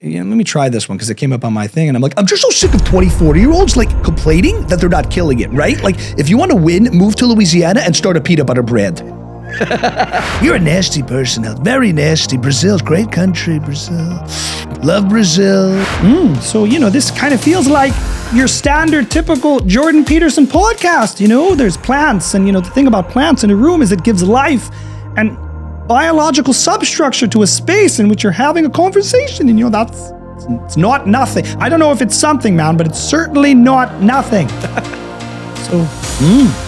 yeah, let me try this one because it came up on my thing. And I'm like, I'm just so sick of 20, 40 year olds like complaining that they're not killing it, right? Like, if you want to win, move to Louisiana and start a peanut butter brand. You're a nasty person, Al. Very nasty. Brazil's great country, Brazil. Love Brazil. Mm, so, you know, this kind of feels like your standard, typical Jordan Peterson podcast. You know, there's plants, and, you know, the thing about plants in a room is it gives life and biological substructure to a space in which you're having a conversation. And, you know, that's it's not nothing. I don't know if it's something, man, but it's certainly not nothing. so, hmm.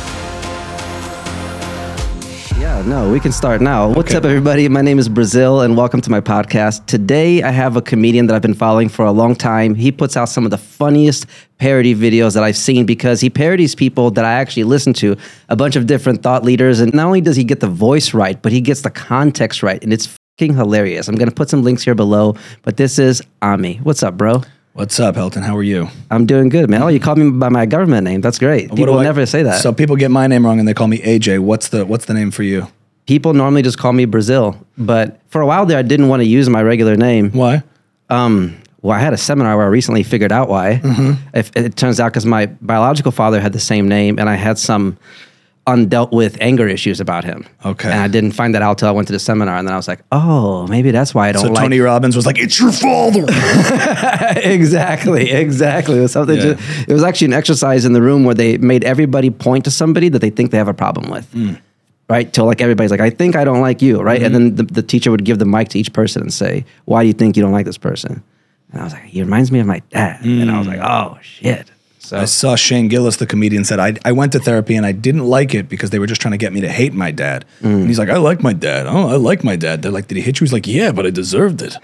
Yeah, no, we can start now. What's up, everybody? My name is Brazil, and welcome to my podcast. Today, I have a comedian that I've been following for a long time. He puts out some of the funniest parody videos that I've seen because he parodies people that I actually listen to, a bunch of different thought leaders. And not only does he get the voice right, but he gets the context right, and it's fucking hilarious. I'm going to put some links here below, but this is Ami. What's up, bro? What's up, Helton? How are you? I'm doing good, man. Oh, you called me by my government name. That's great. People I- never say that. So people get my name wrong and they call me AJ. What's the What's the name for you? people normally just call me Brazil, but for a while there, I didn't want to use my regular name. Why? Um, well, I had a seminar where I recently figured out why. Mm-hmm. If it turns out because my biological father had the same name, and I had some undealt with anger issues about him. Okay. and I didn't find that out till I went to the seminar, and then I was like, oh, maybe that's why I don't like So like. Tony Robbins was like, "It's your father." exactly, exactly. It was something. Yeah. To, it was actually an exercise in the room where they made everybody point to somebody that they think they have a problem with. Mm. Right, till like everybody's like, I think I don't like you, right? And Mm-hmm. then the, the teacher would give the mic to each person and say, Why do you think you don't like this person? And I was like, He reminds me of my dad. And I was like, Oh shit. So I saw Shane Gillis, the comedian, said I, I went to therapy and I didn't like it because they were just trying to get me to hate my dad. And he's like, I like my dad. Oh, I like my dad. They're like, did he hit you? He's like, yeah, but I deserved it.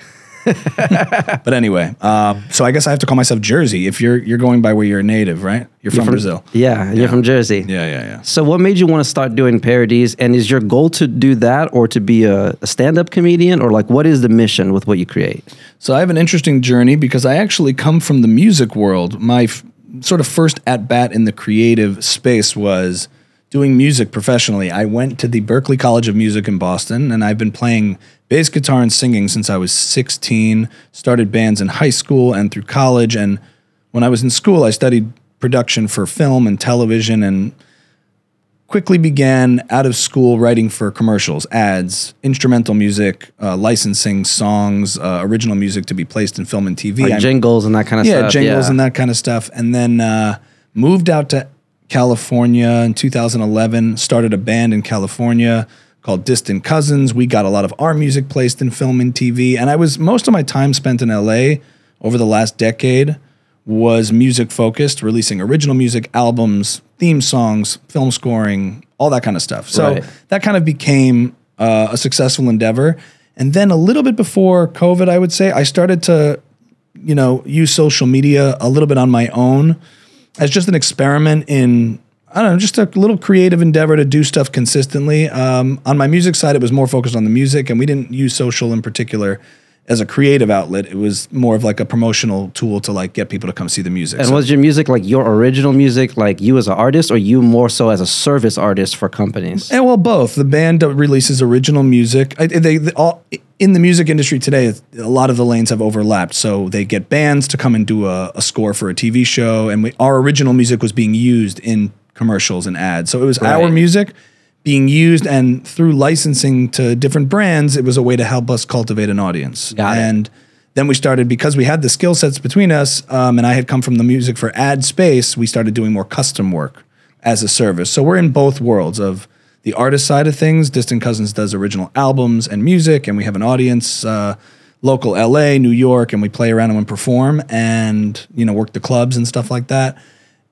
but anyway, uh, so I guess I have to call myself Jersey. If you're you're going by where you're a native, right? You're from, Brazil. Yeah, you're from Jersey. Yeah, yeah, yeah. So what made you want to start doing parodies? And is your goal to do that or to be a, a stand-up comedian? Or like what is the mission with what you create? So I have an interesting journey because I actually come from the music world. My f- sort of first at bat in the creative space was doing music professionally. I went to the Berklee College of Music in Boston and I've been playing bass guitar and singing since I was 16. Started bands in high school and through college and when I was in school I studied production for film and television and quickly began out of school writing for commercials, ads, instrumental music, uh, licensing songs, uh, original music to be placed in film and TV. Like jingles and that kind of yeah, stuff. jingles and that kind of stuff. And then uh, moved out to California in 2011, started a band in California called Distant Cousins. We got a lot of our music placed in film and TV. And I was, most of my time spent in LA over the last decade was music focused, releasing original music, albums, theme songs, film scoring, all that kind of stuff. So Right. that kind of became uh, a successful endeavor. And then a little bit before COVID, I would say, I started to you know, use social media a little bit on my own as just an experiment in, I don't know, just a little creative endeavor to do stuff consistently. Um, on my music side, it was more focused on the music, and we didn't use social in particular as a creative outlet. It was more of like a promotional tool to like get people to come see the music. And So- was your music like your original music, like you as an artist, or you more so as a service artist for companies? And well, both. The band releases original music. I, they, they all in the music industry today. A lot of the lanes have overlapped, so they get bands to come and do a, a score for a TV show, and we, our original music was being used in commercials and ads. So it was our music being used, and through licensing to different brands, it was a way to help us cultivate an audience. Got it. and then we started because we had the skill sets between us, um, and I had come from the music for ad space. We started doing more custom work as a service. So we're in both worlds of the artist side of things. Distant Cousins does original albums and music, and we have an audience, uh, local LA, New York, and we play around and perform, and you know work the clubs and stuff like that.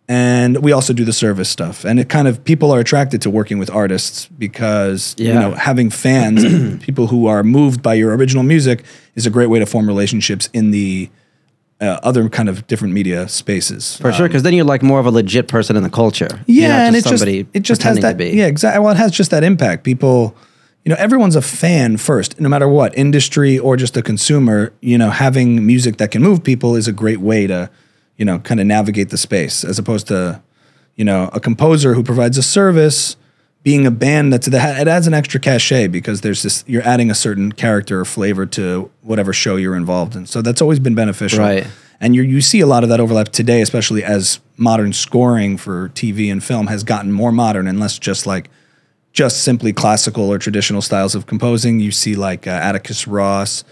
And we also do the service stuff, and it kind of people are attracted to working with artists because you know having fans, people who are moved by your original music, is a great way to form relationships in the uh, other kind of different media spaces. For sure, because then you're like more of a legit person in the culture. Um, Yeah, and it just it just has that be. yeah exactly. Well, it has just that impact. People, you know, everyone's a fan first, no matter what industry or just a consumer. You know, having music that can move people is a great way to, you know, kind of navigate the space as opposed to, you know, a composer who provides a service being a band that's that it adds an extra cachet because there's this you're adding a certain character or flavor to whatever show you're involved in. So that's always been beneficial. Right. And you you see a lot of that overlap today, especially as modern scoring for TV and film has gotten more modern and less just like just simply classical or traditional styles of composing. You see like uh, Atticus Ross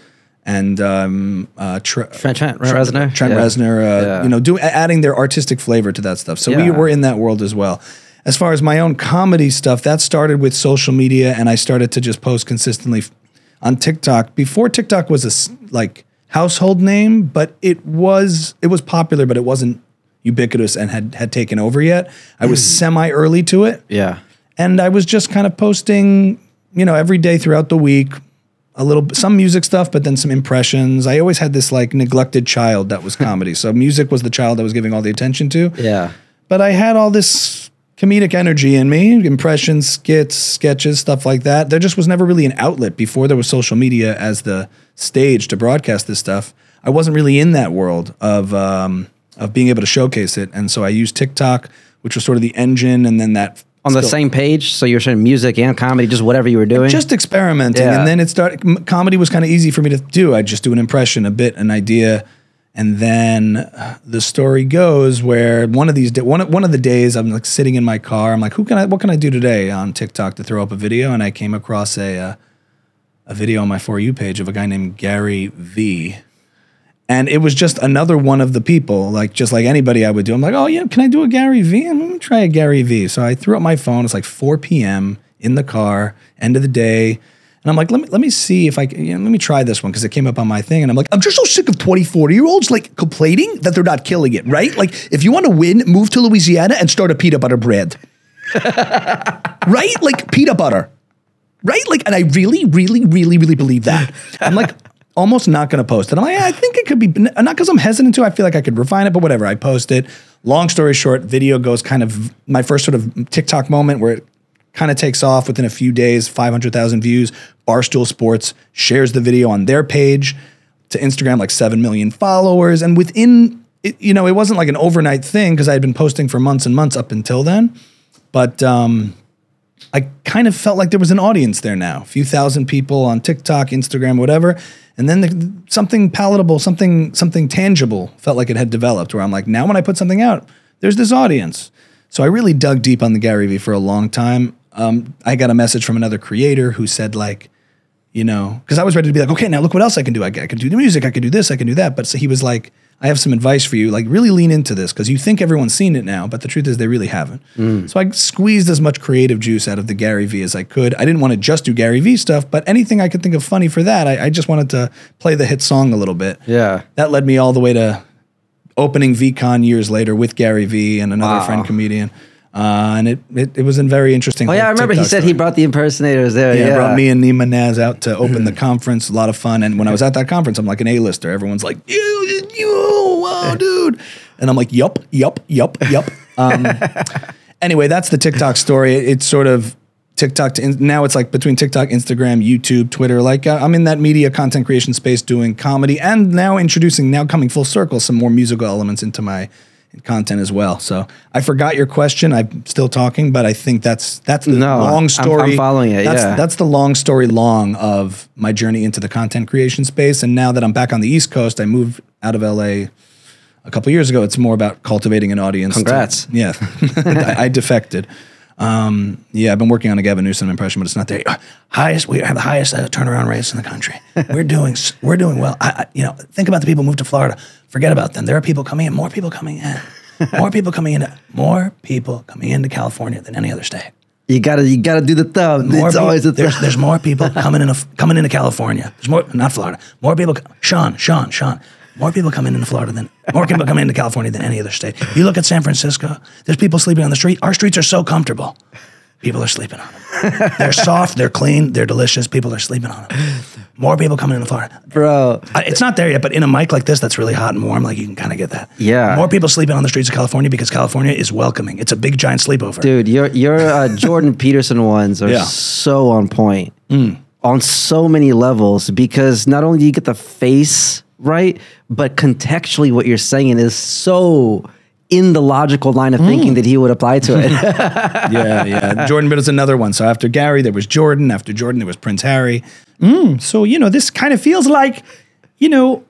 and um, uh, Tre- Trent, Trent Reznor. Trent Yeah. Reznor, uh, Yeah. you know, do adding their artistic flavor to that stuff. So we were in that world as well. As far as my own comedy stuff, that started with social media, and I started to just post consistently on TikTok. Before TikTok was a like household name, but it was it was popular, but it wasn't ubiquitous and had had taken over yet. I was semi early to it Yeah. and I was just kind of posting, you know, every day throughout the week, a little some music stuff, but then some impressions. I always had this like neglected child that was comedy. so music was the child I was giving all the attention to. Yeah. But I had all this comedic energy in me, impressions, skits, sketches, stuff like that. There just was never really an outlet before there was social media as the stage to broadcast this stuff. I wasn't really in that world of um, of being able to showcase it, and so I used TikTok, which was sort of the engine, and then that On the still- same page, so you're showing music and comedy, just whatever you were doing. just experimenting Yeah. and then it started m- comedy was kind of easy for me to do i'd just do an impression a bit an idea and then uh, the story goes where one of these da- one, of- one of the days i'm like sitting in my car i'm like who can i what can i do today on tiktok to throw up a video and i came across a uh, a video on my for you page of a guy named gary vee and it was just another one of the people, like just like anybody I would do. I'm like, oh yeah, can I do a Gary Vee? I'm gonna try a Gary Vee. So I threw up my phone. It's like 4 p.m. in the car, end of the day. And I'm like, let me let me see if I can, you know, let me try this one because it came up on my thing. And I'm like, I'm just so sick of 20, 40 year olds like complaining that they're not killing it, right? Like, if you want to win, move to Louisiana and start a peanut butter bread. right? Like peanut butter. Right? Like, and I really, really, really, really believe that. I'm like almost not going to post it. I'm like, yeah, I think it could be, not because I'm hesitant to, I feel like I could refine it, but whatever. I post it. Long story short, video goes kind of my first sort of TikTok moment where it kind of takes off within a few days, 500,000 views. Barstool Sports shares the video on their page to Instagram, like 7 million followers. And within, it, you know, it wasn't like an overnight thing because I had been posting for months and months up until then. But, um, I kind of felt like there was an audience there now, a few thousand people on TikTok, Instagram, whatever. And then the, something palatable, something something tangible felt like it had developed where I'm like, now when I put something out, there's this audience. So I really dug deep on the Gary Vee for a long time. Um, I got a message from another creator who said like, you know, because I was ready to be like, okay, now look what else I can do. I, I can do the music, I can do this, I can do that. But so he was like, I have some advice for you. Like, really lean into this because you think everyone's seen it now, but the truth is they really haven't. Mm. So I squeezed as much creative juice out of the Gary Vee as I could. I didn't want to just do Gary Vee stuff, but anything I could think of funny for that, I, I just wanted to play the hit song a little bit. Yeah. That led me all the way to opening VeeCon years later with Gary Vee and another Wow. friend comedian. Uh, and it, it it was a very interesting. Oh yeah, I remember he TikTok said he brought the impersonators there. Yeah, Yeah, brought me and Nima Naz out to open the conference. A lot of fun. And when I was at that conference, I'm like an A-lister. Everyone's like, you, you, wow, dude. And I'm like, yup, yup, yup, yup. Um, anyway, that's the TikTok story. It- It's sort of TikTok to now it's like between TikTok, Instagram, YouTube, Twitter. Like uh, I'm in that media content creation space doing comedy and now introducing, now coming full circle, some more musical elements into my content as well. So I forgot your question. I'm still talking, but I think that's that's the No, I'm- long I'm story. following it, That's, yeah. that's the long story long of my journey into the content creation space. And now that I'm back on the East Coast, I moved out of LA a couple years ago. It's more about cultivating an audience. to- Congrats. yeah, I, I defected. Um, yeah, I've been working on a Gavin Newsom impression, but it's not there. Highest, we have the highest uh, turnaround rates in the country. We're doing, we're doing well. I, I, you know, think about the people who moved to Florida. Forget about them. There are people coming in, more people coming in, more people coming in, more people coming into California than any other state. You gotta, you gotta do the thumb. More it's always there's, thumb. there's more people coming in coming into California. There's more, not Florida. More people. Sean, Sean, Sean. More people coming into Florida than more people coming into California than any other state. You look at San Francisco. There's people sleeping on the street. Our streets are so comfortable. People are sleeping on them. They're soft. They're clean. They're delicious. People are sleeping on them. More people coming into Florida. bro. I- It's not there yet, but in a mic like this that's really hot and warm, like you can kind of get that. Yeah. More people sleeping on the streets of California because California is welcoming. It's a big giant sleepover. Dude, your your uh, Jordan Peterson ones are Yeah. so on point on so many levels because not only do you get the face right, but contextually what you're saying is so in the logical line of Mm. thinking that he would apply to it. yeah, yeah. Jordan Peterson's another one. So after Gary, there was Jordan. After Jordan, there was Prince Harry. So, you know, this kind of feels like, you know,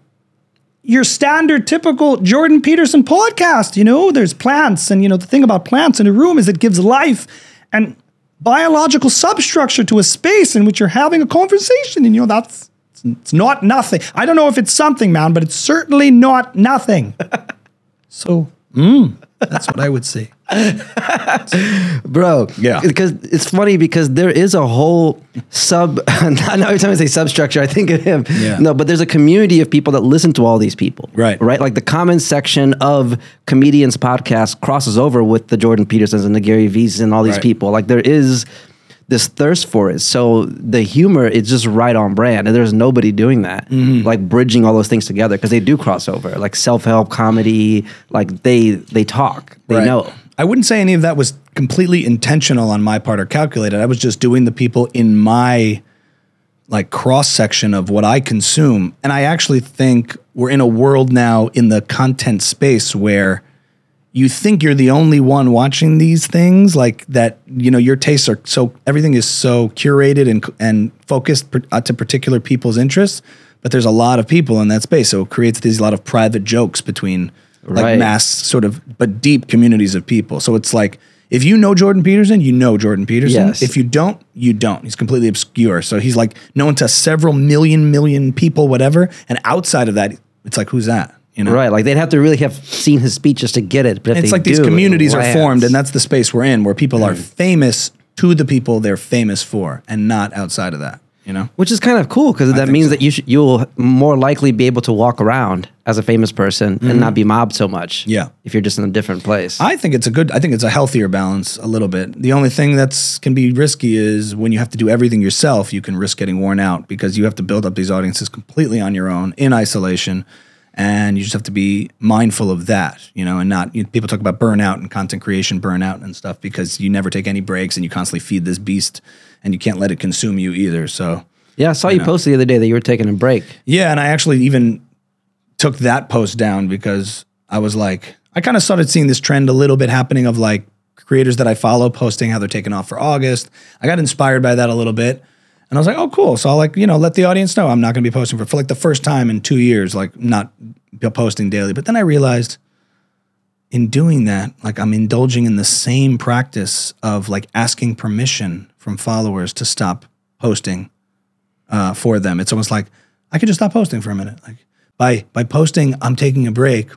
your standard typical Jordan Peterson podcast. You know, there's plants. And, you know, the thing about plants in a room is it gives life and biological substructure to a space in which you're having a conversation. And, you know, that's it's not nothing. I don't know if it's something, man, but it's certainly not nothing. so, mm, that's what I would say. bro. Yeah. because it's funny because there is a whole sub. not every time I say substructure, I think of him. Yeah. No, but there's a community of people that listen to all these people. Right. right. Like the comment section of comedians' podcast crosses over with the Jordan Petersons and the Gary Vee's and all these Right. people. Like there is this thirst for it. So the humor is just right on brand, and there's nobody doing that, Mm-hmm. like bridging all those things together because they do cross over, like self help comedy. Like they they talk, they Right. know. I wouldn't say any of that was completely intentional on my part or calculated. I was just doing the people in my like cross section of what I consume. And I actually think we're in a world now in the content space where you think you're the only one watching these things like that you know your tastes are so everything is so curated and and focused per, uh, to particular people's interests but there's a lot of people in that space. So it creates these a lot of private jokes between like Right. mass sort of but deep communities of people. So it's like if you know Jordan Peterson you know Jordan Peterson. Yes. if you don't you don't. He's completely obscure. So he's like known to several million million people whatever. And outside of that it's like who's that you know Right, like they'd have to really have seen his speech just to get it. But if it's like these do, it communities are formed, and that's the space we're in, where people Mm. are famous to the people they're famous for, and not outside of that. You know, which is kind of cool because that means so. that you sh- you'll more likely be able to walk around as a famous person and not be mobbed so much. Mm-hmm. Yeah. if you're just in a different place. I think it's a good. I think it's a healthier balance a little bit. The only thing that's can be risky is when you have to do everything yourself. You can risk getting worn out because you have to build up these audiences completely on your own in isolation, and you just have to be mindful of that. You know, and not you, people talk about burnout and content creation burnout and stuff because you never take any breaks and you constantly feed this beast, and you can't let it consume you either. So. yeah, I saw you post the other day that you were taking a break. Yeah, and I actually even took that post down because I was like, I kind of started seeing this trend a little bit happening of like creators that I follow posting how they're taking off for August. I got inspired by that a little bit. And I was like, oh, cool. So I'll like, you know, let the audience know I'm not going to be posting for, for like the first time in two years, like not posting daily. But then I realized in doing that, like I'm indulging in the same practice of like asking permission from followers to stop posting uh, for them. It's almost like I could just stop posting for a minute. Like by by posting, I'm taking a break.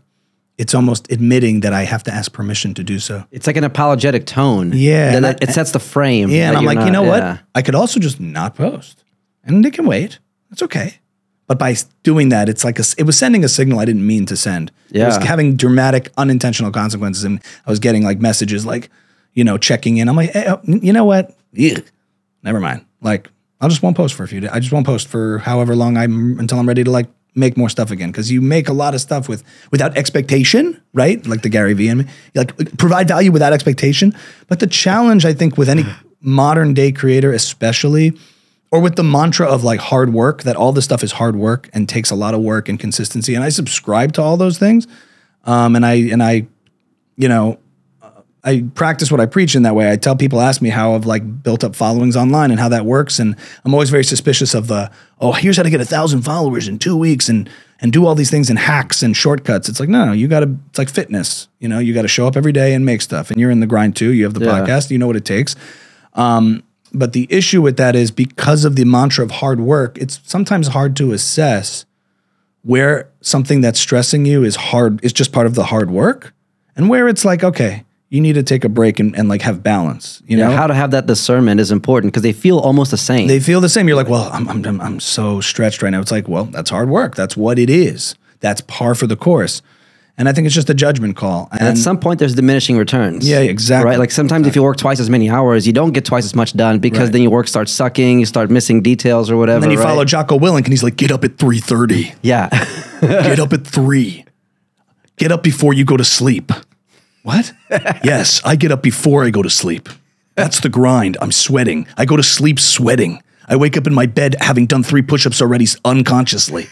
It's almost admitting that I have to ask permission to do so. It's like an apologetic tone. Yeah, then and it, it sets the frame. Yeah, and I'm like, not- you know yeah. what? I could also just not post, and they can wait. It's okay. But by doing that, it's like a it was sending a signal I didn't mean to send. It was Yeah. having dramatic, unintentional consequences, and I was getting like messages like, you know, checking in. I'm like, hey, oh, you know what? Ugh. Never mind. Like, I'll just won't post for a few days. I just won't post for however long I'm until I'm ready to like make more stuff again. Because you make a lot of stuff with without expectation, right? Like the Gary Vee and me. Like provide value without expectation. But the challenge, I think, with any modern day creator, especially, or with the mantra of like hard work, that all this stuff is hard work and takes a lot of work and consistency. And I subscribe to all those things. Um, and I and I, you know, I practice what I preach in that way. I tell people, ask me how I've like built up followings online and how that works. And I'm always very suspicious of the, oh, here's how to get a thousand followers in two weeks and and do all these things and hacks and shortcuts. It's like, no, no you gotta, it's like fitness. You know, you gotta show up every day and make stuff. And you're in the grind too. You have the Yeah. podcast, you know what it takes. Um, but the issue with that is because of the mantra of hard work, it's sometimes hard to assess where something that's stressing you is hard is just part of the hard work and where it's like okay you need to take a break and, and like have balance you Yeah, know how to have that discernment is important because they feel almost the same. they feel the same you're like well I'm, I'm, I'm- so stretched right now it's like well that's hard work that's what it is that's par for the course and i think it's just a judgment call and, And at some point, there's diminishing returns. Yeah, exactly. Right. Like sometimes if you work twice as many hours, you don't get twice as much done because Right. then your work starts sucking. You start missing details or whatever. And then you right? follow jocko willink and he's like get up at 3.30 Yeah. get up at 3 get up before you go to sleep what yes i get up before i go to sleep that's the grind i'm sweating i go to sleep sweating i wake up in my bed having done three push-ups already unconsciously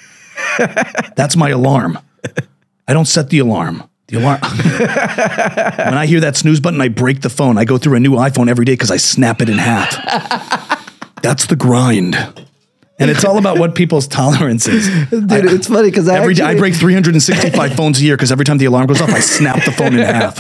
that's my alarm i don't set the alarm The alarm. when I hear that snooze button, I break the phone. I go through a new iPhone every day because I snap it in half. That's the grind. And it's all about what people's tolerance is. Dude, it's funny because I Every day I break 365 phones a year because every time the alarm goes off, I snap the phone in half.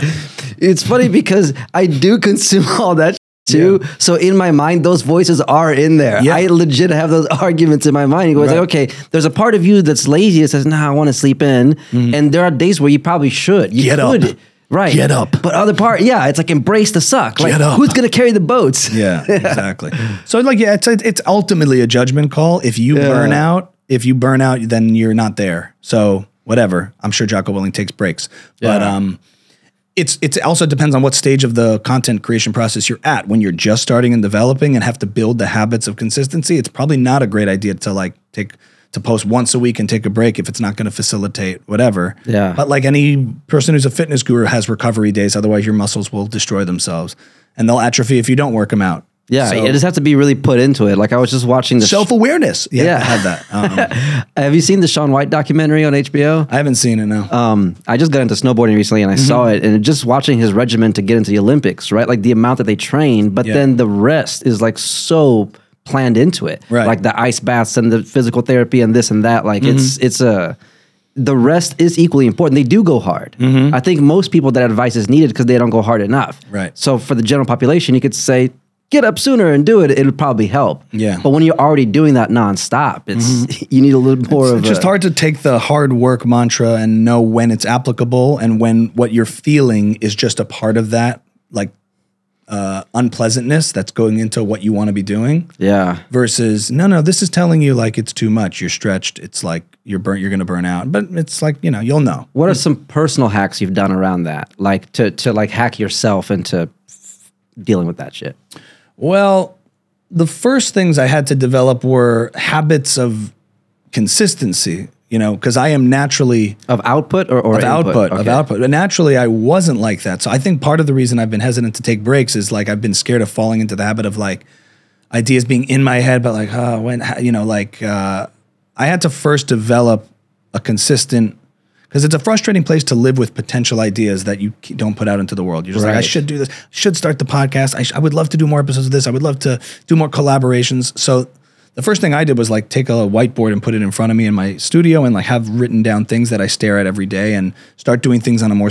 It's funny because I do consume all that too. So in my mind, those voices are in there. Yeah. I legit have those arguments in my mind. It's like, okay, there's a part of you that's lazy that says, nah, I want to sleep in. And there are days where you probably should. You Mm-hmm. Get up. Right. Get up. But other part, yeah, it's like embrace the suck. Like, Get up. who's going to carry the boats? Yeah, exactly. so like, yeah, it's it's ultimately a judgment call. If you burn out, if you burn out, then you're not there. So whatever. I'm sure Jocko Willink takes breaks, but um, it's it's also depends on what stage of the content creation process you're at. When you're just starting and developing and have to build the habits of consistency, it's probably not a great idea to like take to post once a week and take a break if it's not going to facilitate whatever. Yeah. But like any person who's a fitness guru has recovery days, otherwise your muscles will destroy themselves and they'll atrophy if you don't work them out. Yeah, So- you just have to be really put into it. Like I was just watching the. Self awareness. Yeah, Yeah. I have that. Um, have you seen the Shaun White documentary on HBO? I haven't seen it now. um, I just got into snowboarding recently and I saw Mm-hmm. it and just watching his regimen to get into the Olympics, right? Like the amount that they train, but Yeah. then the rest is like so planned into it. Right. Like the ice baths and the physical therapy and this and that. Like it's Mm-hmm. it's a the rest is equally important. They do go hard. I think most people that advice is needed because they don't go hard enough. Mm-hmm. Right. So for the general population, you could say get up sooner and do it. It'll probably help. Yeah. But when you're already doing that nonstop, it's you need a little more of it's just a, hard to take the hard work mantra and know when it's applicable and when what you're feeling is just a part of that, like uh, unpleasantness that's going into what you want to be doing. Yeah. Versus, no, no, this is telling you like it's too much. You're stretched. It's like you're burnt. You're going to burn out. But it's like you know, you'll know. What are some personal hacks you've done around that? Like to to like hack yourself into f- dealing with that shit. Well, the first things I had to develop were habits of consistency. You know, because I am naturally Of output or, or of input? output of output. But naturally, I wasn't like that. So I think part of the reason I've been hesitant to take breaks is like I've been scared of falling into the habit of like ideas being in my head, but like oh, when you know, like uh, I had to first develop a consistent. Because it's a frustrating place to live with potential ideas that you don't put out into the world. You're just like, I should do this, should start the podcast. I, sh- I would love to do more episodes of this. I would love to do more collaborations. So the first thing I did was like take a whiteboard and put it in front of me in my studio and like have written down things that I stare at every day and start doing things on a more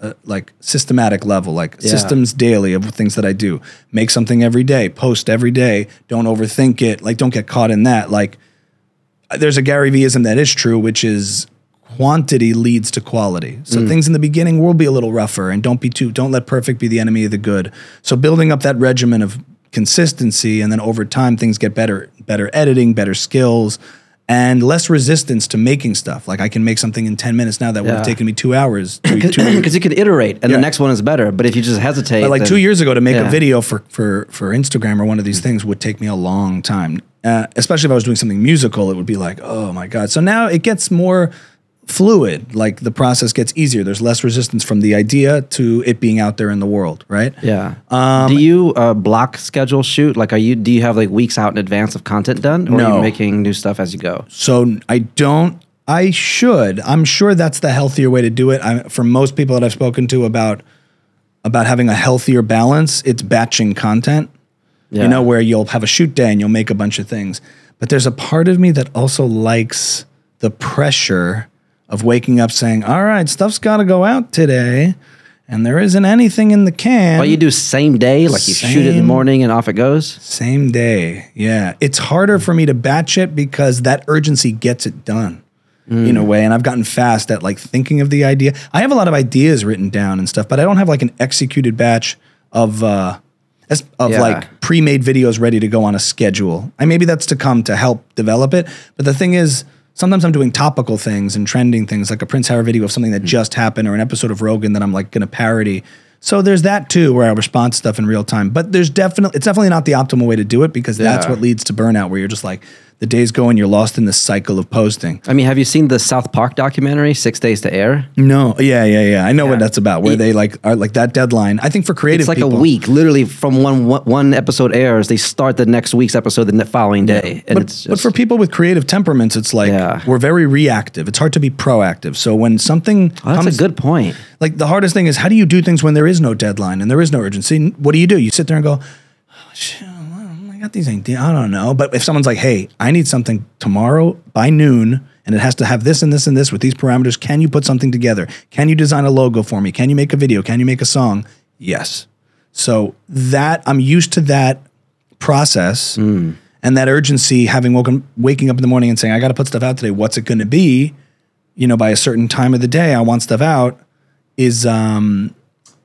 uh, like systematic level, like Yeah. systems daily of things that I do. Make something every day, post every day. Don't overthink it. Like don't get caught in that. Like there's a Gary Veeism that is true, which is quantity leads to quality. So things in the beginning will be a little rougher and don't be too don't let perfect be the enemy of the good. So building up that regimen of consistency and then over time things get better, better editing, better skills and less resistance to making stuff. Like I can make something in 10 minutes now that would have Yeah. taken me 2 hours. Two, two, Because you can iterate and Yeah. the next one is better. But if you just hesitate, but like then- two years ago to make Yeah. a video for for for Instagram or one of these things would take me a long time. Uh, especially if I was doing something musical, it would be like, oh my god. So now it gets more fluid. Like the process gets easier. There's less resistance from the idea to it being out there in the world, right? Yeah. Um, do you uh, block schedule shoot? Like, are you? Do you have like weeks out in advance of content done, or are you making new stuff as you go? So I don't. I should. I'm sure that's the healthier way to do it. I, for most people that I've spoken to about about having a healthier balance, it's batching content. Yeah. You know, where you'll have a shoot day and you'll make a bunch of things. But there's a part of me that also likes the pressure of waking up saying, "All right, stuff's got to go out today." And there isn't anything in the can. But you do same day, like you shoot it in the morning and off it goes. Same day. Yeah. It's harder for me to batch it because that urgency gets it done in a way. And I've gotten fast at like thinking of the idea. I have a lot of ideas written down and stuff, but I don't have like an executed batch of, uh, of Yeah. like pre-made videos ready to go on a schedule. And maybe that's to come to help develop it. But the thing is, sometimes I'm doing topical things and trending things like a Prince Harry video of something that hmm. just happened or an episode of Rogan that I'm like going to parody. So there's that too, where I respond to stuff in real time. But there's definitely it's definitely not the optimal way to do it because that's what leads to burnout, where you're just like, the days go and you're lost in the cycle of posting. I mean, have you seen the South Park documentary, Six Days to Air? No, yeah, yeah, yeah. I know what that's about. Where It- they like are like that deadline. I think for creative, It's like people, a week, literally from one one episode airs, they start the next week's episode the following day, and But, it's but for people with creative temperaments, it's like Yeah. we're very reactive. It's hard to be proactive. So when something Oh, that's comes, a good point. like the hardest thing is how do you do things when there is no deadline and there is no urgency? What do you do? You sit there and go, oh, shit, got these ideas. I don't know. But if someone's like, hey, I need something tomorrow by noon and it has to have this and this and this with these parameters, can you put something together? Can you design a logo for me? Can you make a video? Can you make a song? Yes. So that I'm used to that process and that urgency having woken waking up in the morning and saying, I got to put stuff out today. What's it going to be? You know, by a certain time of the day, I want stuff out is um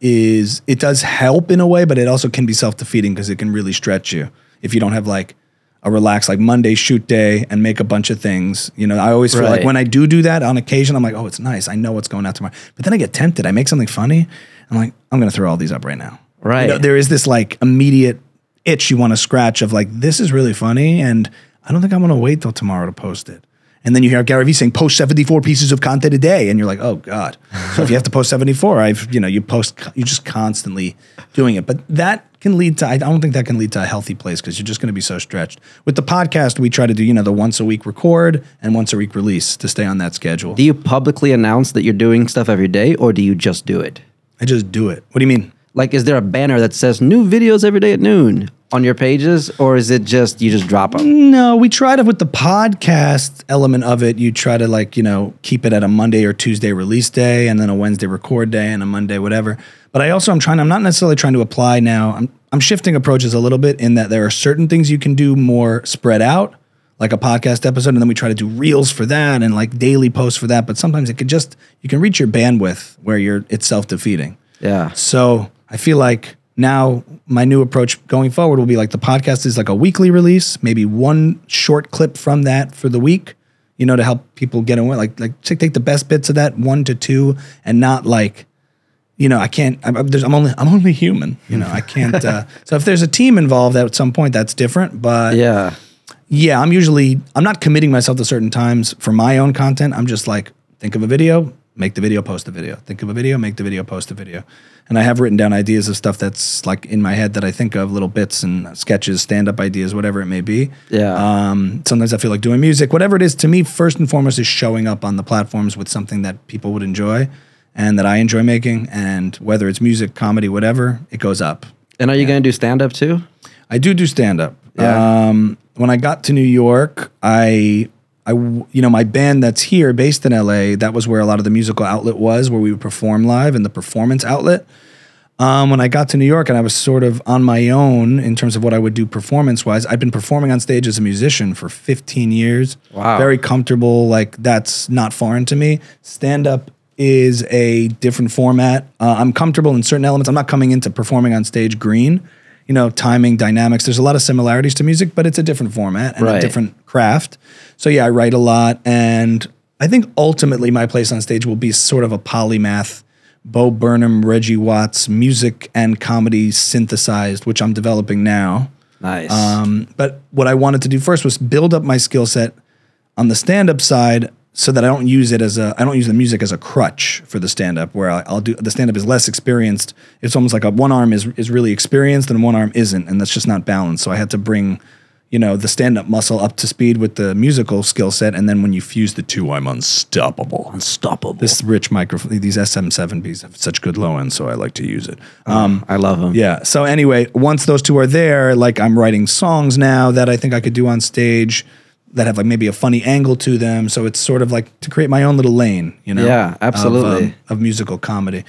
is it does help in a way, but it also can be self-defeating because it can really stretch you if you don't have like a relaxed like Monday shoot day and make a bunch of things. You know, I always feel like when I do do that on occasion, I'm like, oh, it's nice. I know what's going out tomorrow. But then I get tempted. I make something funny. I'm like, I'm gonna throw all these up right now. Right. You know, there is this like immediate itch you want to scratch of like, this is really funny, and I don't think I'm gonna wait till tomorrow to post it. And then you hear Gary Vee saying, post 74 pieces of content a day. And you're like, oh God. So if you have to post 74, I've, you know, you post, you're just constantly doing it. But that can lead to, I don't think that can lead to a healthy place because you're just going to be so stretched. With the podcast, we try to do, you know, the once a week record and once a week release to stay on that schedule. Do you publicly announce that you're doing stuff every day, or do you just do it? I just do it. What do you mean? Like, is there a banner that says new videos every day at noon on your pages, or is it just you just drop them? No, we try to with the podcast element of it. You try to like you know keep it at a Monday or Tuesday release day, and then a Wednesday record day, and a Monday whatever. But I also I'm trying. I'm not necessarily trying to apply now. I'm I'm shifting approaches a little bit in that there are certain things you can do more spread out, like a podcast episode, and then we try to do reels for that and like daily posts for that. But sometimes it could just you can reach your bandwidth where you're it's self defeating. Yeah. So I feel like now my new approach going forward will be like the podcast is like a weekly release, maybe one short clip from that for the week, you know, to help people get away. Like like take take the best bits of that one to two, and not like, you know, I can't. I'm, I'm only I'm only human. You know, I can't. Uh, so if there's a team involved at some point, that's different. But Yeah. yeah, I'm usually I'm not committing myself to certain times for my own content. I'm just like think of a video, make the video, post the video. Think of a video, make the video, post the video. And I have written down ideas of stuff that's like in my head that I think of, little bits and sketches, stand up ideas, whatever it may be. Yeah. Um, sometimes I feel like doing music, whatever it is. To me, first and foremost, is showing up on the platforms with something that people would enjoy and that I enjoy making. And whether it's music, comedy, whatever, it goes up. And are you going to do stand up too? I do do stand up. Yeah. Um, when I got to New York, I, I, you know, my band that's here, based in LA, that was where a lot of the musical outlet was, where we would perform live in the performance outlet. Um, when I got to New York and I was sort of on my own in terms of what I would do performance wise, I'd been performing on stage as a musician for 15 years. Wow. Very comfortable. Like that's not foreign to me. Stand up is a different format. Uh, I'm comfortable in certain elements. I'm not coming into performing on stage green. You know, timing, dynamics. There's a lot of similarities to music, but it's a different format and a different craft. So yeah, I write a lot, and I think ultimately my place on stage will be sort of a polymath. Bo Burnham, Reggie Watts, music and comedy synthesized, which I'm developing now. Nice. Um, but what I wanted to do first was build up my skill set on the stand up side so that I don't use it as a I don't use the music as a crutch for the stand up where I, I'll do the stand up is less experienced. It's almost like a one arm is is really experienced and one arm isn't, and that's just not balanced. So I had to bring you know the stand up muscle up to speed with the musical skill set, and then when you fuse the two, I'm unstoppable. Unstoppable. This rich microphone, these SM7Bs have such good low end, so I like to use it. Um, I love them. yeah. So anyway, once those two are there, like I'm writing songs now that I think I could do on stage that have like maybe a funny angle to them. So it's sort of like to create my own little lane, you know? Yeah, of, absolutely. um, Of, musical comedy.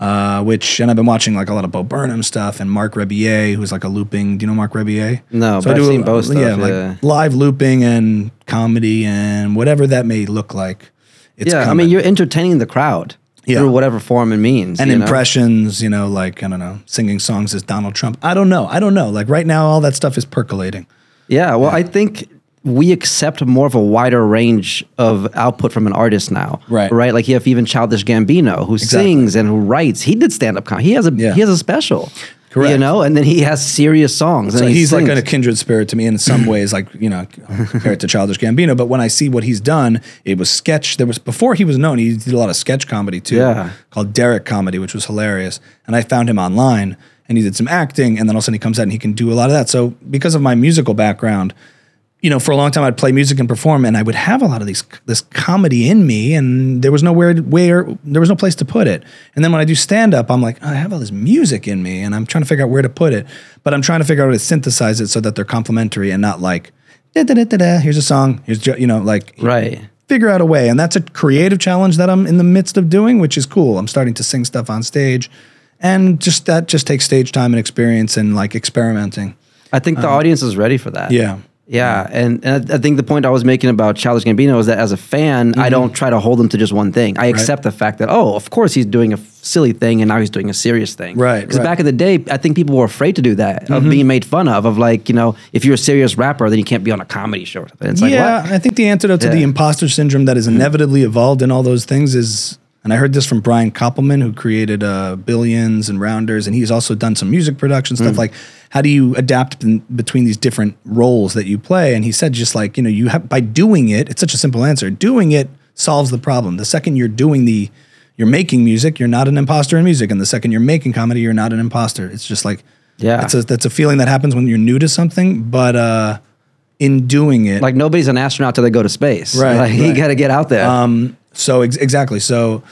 Uh, which and I've been watching like a lot of Bo Burnham stuff and Marc Rebillet, who's like a looping. Do you know Marc Rebillet? No, I but I've seen a- both stuff, Yeah, yeah. like live looping and comedy and whatever that may look like. It's yeah, I mean, you're entertaining the crowd Yeah. through whatever form it means. and you know? impressions, you know, like I don't know, singing songs as Donald Trump. I don't know. I don't know. Like right now, all that stuff is percolating. Yeah, well, I think we accept more of a wider range of output from an artist now. Right. Right. Like you have even Childish Gambino who Exactly. sings and who writes. He did stand up comedy. He has a Yeah. he has a special. Correct. You know, and then he has serious songs. So he he's like sings. a kindred spirit to me in some ways, like you know, compared to Childish Gambino. But when I see what he's done, it was sketch. There was before he was known, he did a lot of sketch comedy too, Yeah. called Derrick Comedy, which was hilarious. And I found him online, and he did some acting, and then all of a sudden he comes out and he can do a lot of that. So because of my musical background, you know, for a long time I'd play music and perform, and I would have a lot of these this comedy in me, and there was nowhere where there was no place to put it. And then when I do stand up, I'm like, I have all this music in me, and I'm trying to figure out where to put it. But I'm trying to figure out how to synthesize it so that they're complementary and not like, da da da da da. Here's a song. Here's you know like right. figure out a way. And that's a creative challenge that I'm in the midst of doing, which is cool. I'm starting to sing stuff on stage. And just that just takes stage time and experience and like experimenting. I think the audience is ready for that. Um, Yeah. Yeah, and, and I think the point I was making about Childish Gambino is that as a fan, Mm-hmm. I don't try to hold him to just one thing. I accept the fact that oh, of course he's doing a f- silly thing, and now he's doing a serious thing. Right, Because right. Mm-hmm. back in the day, I think people were afraid to do that, of being made fun of, of like you know, if you're a serious rapper, then you can't be on a comedy show. or something. It's like yeah, what? I think the antidote to the imposter syndrome that is inevitably evolved in all those things is, and I heard this from Brian Koppelman, who created uh, Billions and Rounders, and he's also done some music production stuff. Like, how do you adapt in, between these different roles that you play? And he said, just like you know, you have by doing it. It's such a simple answer. Doing it solves the problem. The second you're doing the you're making music, you're not an imposter in music, and the second you're making comedy, you're not an imposter. It's just like Yeah. that's a that's a feeling that happens when you're new to something, but uh, in doing it, Like nobody's an astronaut till they go to space. Right, Like, you got to get out there. Um, so ex- exactly. So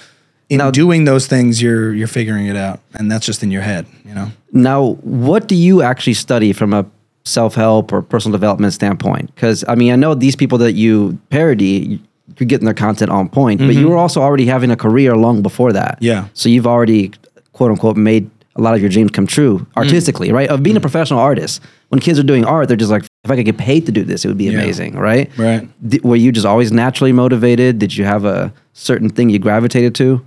in Now- doing those things, you're you're figuring it out, and that's just in your head, you know. Now, what do you actually study from a self help or personal development standpoint? Because I mean, I know these people that you parody, you're getting their content on point, but you were also already having a career long before that. Mm-hmm. Yeah. So you've already, quote unquote, made a lot of your dreams come true artistically, Mm. right? Of being a professional artist. When kids are doing art, they're just like, if I could get paid to do this, it would be Yeah. amazing, right? Right. Di- were you just always naturally motivated? Did you have a certain thing you gravitated to?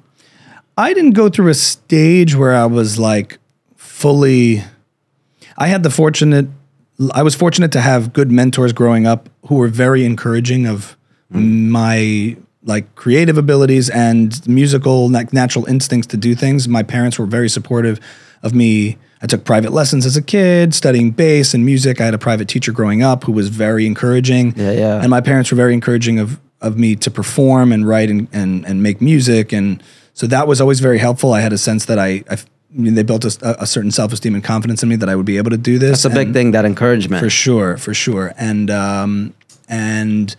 I didn't go through a stage where I was like fully. I had the fortunate. I was fortunate to have good mentors growing up who were very encouraging of hmm. my like creative abilities and musical like natural instincts to do things. My parents were very supportive of me. I took private lessons as a kid, studying bass and music. I had a private teacher growing up who was very encouraging. Yeah, yeah. And my parents were very encouraging of of me to perform and write and and, and make music and so that was always very helpful. I had a sense that I, I, I mean, they built a, a certain self esteem and confidence in me that I would be able to do this. That's a big and- thing, that encouragement. for sure, for sure. And um, and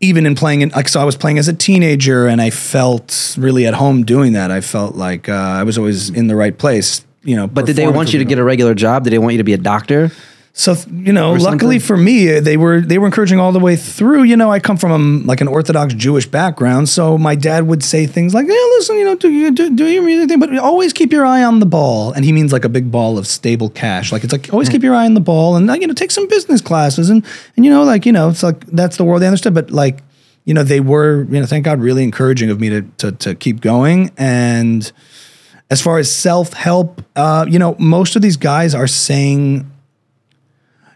even in playing, in, like so, I was playing as a teenager, and I felt really at home doing that. I felt like uh, I was always in the right place. You know, But did they want you to get a regular job? Did they want you to be a doctor? So you know, luckily for me, they were they were encouraging all the way through. You know, I come from a, like an Orthodox Jewish background, so my dad would say things like, "Yeah, listen, you know, do you do, do your music thing, but always keep your eye on the ball." And he means like a big ball of stable cash. Like it's like always keep your eye on the ball, and uh, you know, take some business classes, and and you know, like you know, it's like that's the world they understood. But like you know, they were you know, thank God, really encouraging of me to to to keep going and. As far as self help, uh, you know, most of these guys are saying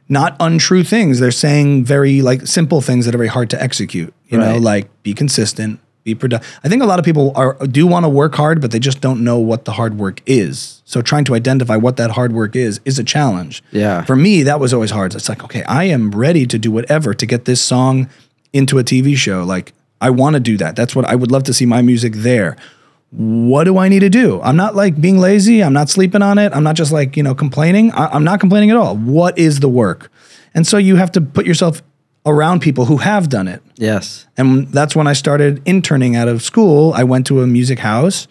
not untrue things. They're saying very like simple things that are very hard to execute. You know, like be consistent, be productive. I think a lot of people are do want to work hard, but they just don't know what the hard work is. So trying to identify what that hard work is is a challenge. Yeah. For me, that was always hard. It's like, okay, I am ready to do whatever to get this song into a TV show. Like I want to do that. That's what I would love to see my music there what do I need to do? I'm not like being lazy. I'm not sleeping on it. I'm not just like, you know, complaining. I, I'm not complaining at all. What is the work? And so you have to put yourself around people who have done it. Yes. And that's when I started interning out of school. I went to a music house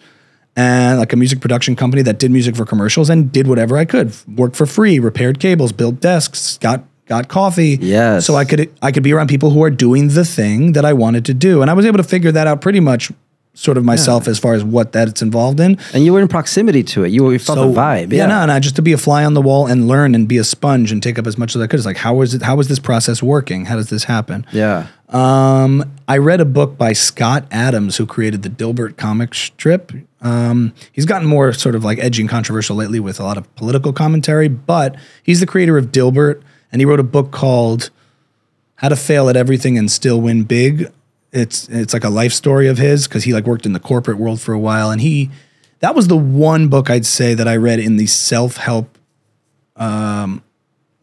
and like a music production company that did music for commercials and did whatever I could. Worked for free, repaired cables, built desks, got got coffee. Yes. So I could I could be around people who are doing the thing that I wanted to do. And I was able to figure that out pretty much sort of myself as far as what that it's involved in. And you were in proximity to it. You, were, you felt the vibe. Yeah, Yeah. no, no, just to be a fly on the wall and learn and be a sponge and take up as much as I could. It's like, how is it? How is this process working? How does this happen? Yeah. Um, I read a book by Scott Adams who created the Dilbert comic strip. Um, he's gotten more sort of like edgy and controversial lately with a lot of political commentary, but he's the creator of Dilbert, and he wrote a book called "How to Fail at Everything and Still Win Big." It's it's like a life story of his because he like worked in the corporate world for a while, and he that was the one book I'd say that I read in the self help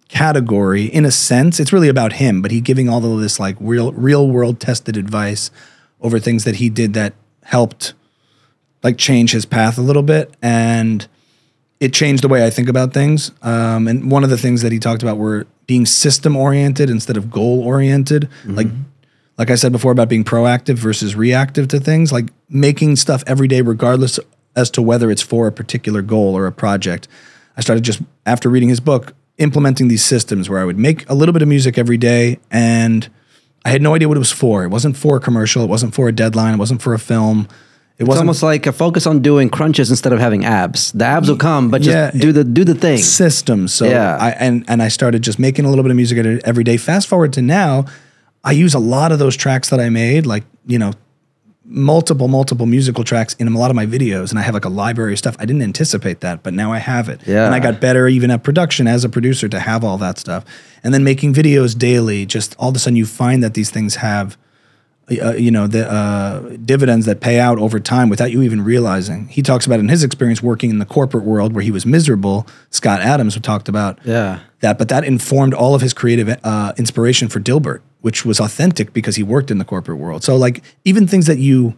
category in a sense. It's really about him, but he giving all of this like real real world tested advice over things that he did that helped like change his path a little bit and it changed the way I think about things. Um, and one of the things that he talked about were being system oriented instead of goal oriented. Like like I said before about being proactive versus reactive to things, like making stuff every day regardless as to whether it's for a particular goal or a project. I started just after reading his book implementing these systems where I would make a little bit of music every day and I had no idea what it was for. It wasn't for a commercial, it wasn't for a deadline, it wasn't for a film. It It's wasn't almost like a focus on doing crunches instead of having abs. The abs will come, but just Yeah, do the do the thing. system. So Yeah. I and and I started just making a little bit of music every day. Fast forward to now, I use a lot of those tracks that I made, like you know, multiple multiple musical tracks in a lot of my videos, and I have like a library of stuff. I didn't anticipate that, but now I have it. Yeah. and I got better even at production as a producer to have all that stuff, and then making videos daily. Just all of a sudden, you find that these things have uh, you know the uh, dividends that pay out over time without you even realizing. He talks about in his experience working in the corporate world where he was miserable. Scott Adams talked about Yeah. That, but that informed all of his creative uh, inspiration for Dilbert, which was authentic because he worked in the corporate world. So like even things that you,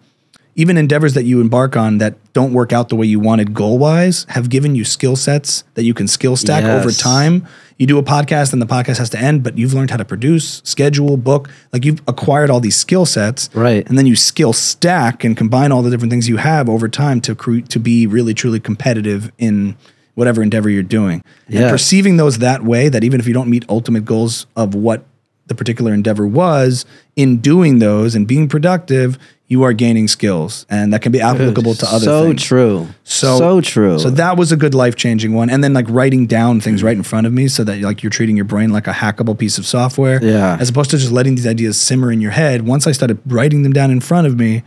even endeavors that you embark on that don't work out the way you wanted goal wise, have given you skill sets that you can skill stack over time. You do a podcast and the podcast has to end, but you've learned how to produce, schedule, book. Like you've acquired all these skill sets, Right. And then you skill stack and combine all the different things you have over time to cre- to be really truly competitive in whatever endeavor you're doing. Yes. And perceiving those that way, that even if you don't meet ultimate goals of what the particular endeavor was, in doing those and being productive, you are gaining skills, and that can be applicable to other so things. true. So so true. So that was a good life changing one, and then like writing down things right in front of me, so that like you're treating your brain like a hackable piece of software, Yeah. as opposed to just letting these ideas simmer in your head. Once I started writing them down in front of me,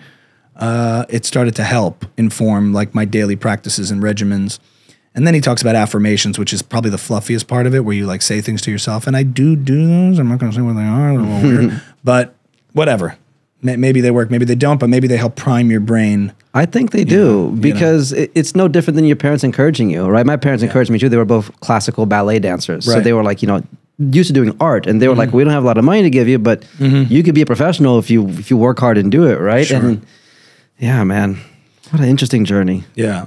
uh, it started to help inform like my daily practices and regimens. And then he talks about affirmations, which is probably the fluffiest part of it, where you like say things to yourself. And I do do those. I'm not going to say what they are. They're a little weird, but whatever. Maybe they work, maybe they don't, but maybe they help prime your brain. I think they do because it, it's no different than your parents encouraging you, right? My parents encouraged me too. They were both classical ballet dancers, so they were like, you know, used to doing art, and they were like, mm-hmm. we don't have a lot of money to give you, but mm-hmm. you could be a professional if you if you work hard and do it, right? Sure. And yeah, man, what an interesting journey. Yeah.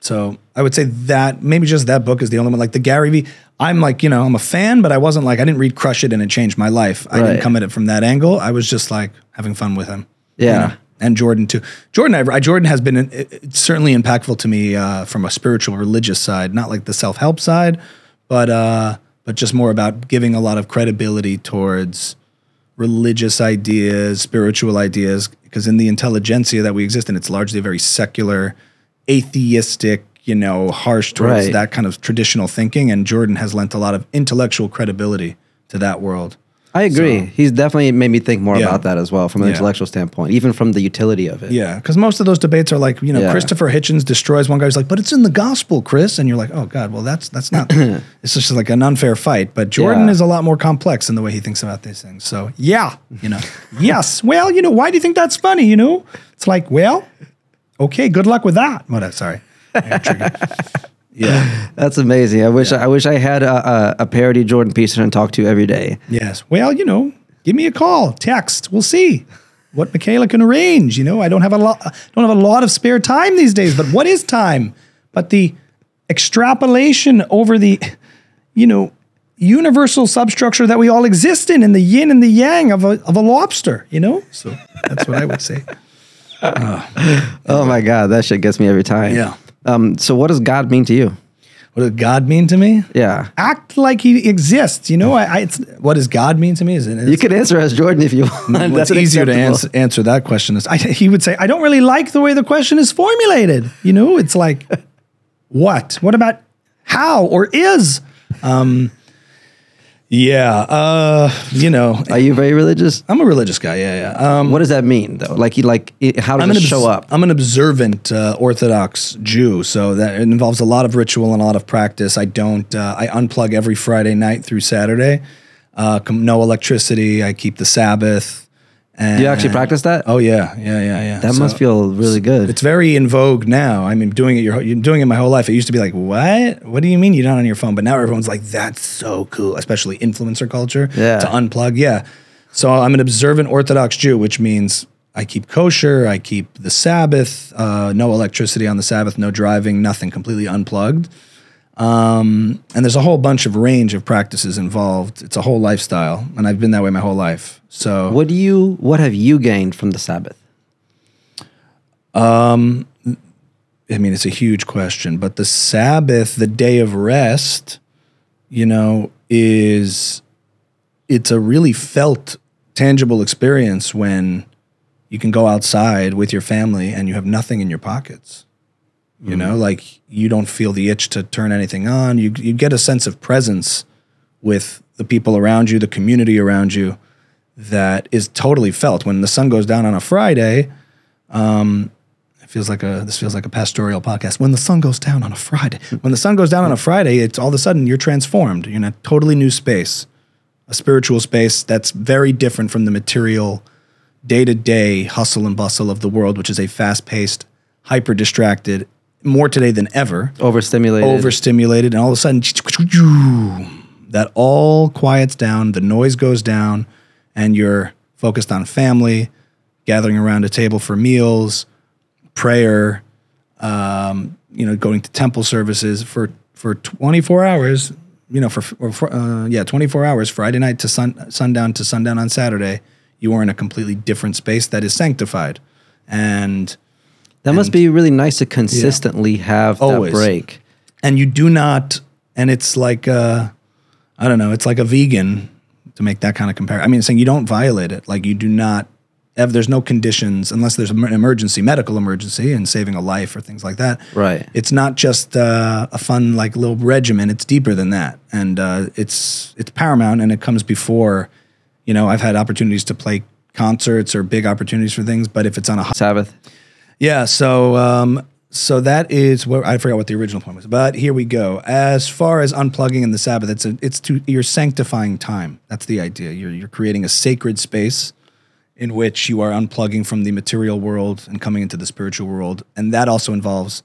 So I would say that maybe just that book is the only one. Like the Gary Vee, I'm like, you know, I'm a fan, but I wasn't like, I didn't read Crush It and it changed my life. I Right. didn't come at it from that angle. I was just like having fun with him. you Yeah. know? And Jordan too. Jordan, I, Jordan has been it- it's certainly impactful to me uh, from a spiritual, religious side, not like the self help side, but uh, but just more about giving a lot of credibility towards religious ideas, spiritual ideas, because in the intelligentsia that we exist in, it's largely a very secular, atheistic, you know, harsh towards Right. that kind of traditional thinking. And Jordan has lent a lot of intellectual credibility to that world. I agree. He's definitely made me think more Yeah. about that as well from an Yeah. intellectual standpoint, even from the utility of it. Yeah, because most of those debates are like, you know, Yeah. Christopher Hitchens destroys one guy's like, but it's in the gospel, Chris, and you're like, oh God, well that's that's not. it's just like an unfair fight. But Jordan is a lot more complex in the way he thinks about these things. So yeah, you know, Yes. Well, you know, why do you think that's funny? You know, it's like, well, okay, good luck with that. what? Sorry, Yeah, That's amazing. I wish I wish I had a, a, a parody Jordan Peterson to talk to every day. Yes. Well, you know, give me a call, text. We'll see what Mikhaila can arrange. You know, I don't have a lot, don't have a lot of spare time these days. But what is time? But the extrapolation over the, you know, universal substructure that we all exist in, in the yin and the yang of a of a lobster. You know, So that's what I would say. Oh my God, that shit gets me every time. Yeah. Um. So, what does God mean to you? What does God mean to me? Yeah. act like he exists. You know, I, I it's What does God mean to me? Is it? You could answer as Jordan if you want. Well, That's easier to answer, answer that question. Is I, he would say, I don't really like the way the question is formulated. You know, it's like, what? What about how or is? Yeah, uh, you know, Are you very religious? I'm a religious guy. Yeah, yeah. Um, What does that mean though? Like you like it, how does I'm it an show up? I'm an observant uh, Orthodox Jew, so that it involves a lot of ritual and a lot of practice. I don't. Uh, I unplug every Friday night through Saturday. Uh, com- no electricity. I keep the Sabbath, And, Do you actually practice that? Oh yeah, yeah, yeah, yeah. that So must feel really good. It's very in vogue now. I mean, doing it your you're doing it my whole life. It used to be like, what? What do you mean you're not on your phone? But now everyone's like, that's so cool, especially influencer culture. Yeah. To unplug, yeah. So I'm an observant Orthodox Jew, which means I keep kosher, I keep the Sabbath, uh, no electricity on the Sabbath, no driving, nothing, completely unplugged. Um, and there's a whole bunch of range of practices involved. It's a whole lifestyle, and I've been that way my whole life. So what do you? What have you gained from the Sabbath? I mean, it's a huge question, but the Sabbath, the day of rest, you know, is it's a really felt, tangible experience when you can go outside with your family and you have nothing in your pockets. You mm-hmm. know, like you don't feel the itch to turn anything on. You you get a sense of presence with the people around you, the community around you, that is totally felt. When the sun goes down on a Friday, um, it feels like a this feels like a pastoral podcast. When the sun goes down on a Friday, hmm. when the sun goes down on a Friday, it's all of a sudden you're transformed. You're in a totally new space, a spiritual space that's very different from the material, day to day hustle and bustle of the world, which is a fast paced, hyper distracted, more today than ever, Overstimulated. overstimulated, and all of a sudden that all quiets down, the noise goes down, and you're focused on family, gathering around a table for meals, prayer, um, you know, going to temple services for for 24 hours. You know, for, or for uh, yeah, 24 hours, Friday night to sun, sundown to sundown on Saturday. You are in a completely different space that is sanctified, and that must be really nice to consistently have that Always. break. and you do not and it's like uh i don't know it's like a vegan to make that kind of comparison i mean saying you don't violate it like you do not have there's no conditions unless there's an emergency medical emergency and saving a life or things like that Right. it's not just uh, a fun like little regimen it's deeper than that and uh, it's it's paramount and it comes before you know i've had opportunities to play concerts or big opportunities for things but if it's on a Sabbath. Yeah, so um, so that is where I forgot what the original point was, but here we go. As far as unplugging in the Sabbath, it's a, it's to you're sanctifying time. That's the idea. You're you're creating a sacred space in which you are unplugging from the material world and coming into the spiritual world, and that also involves,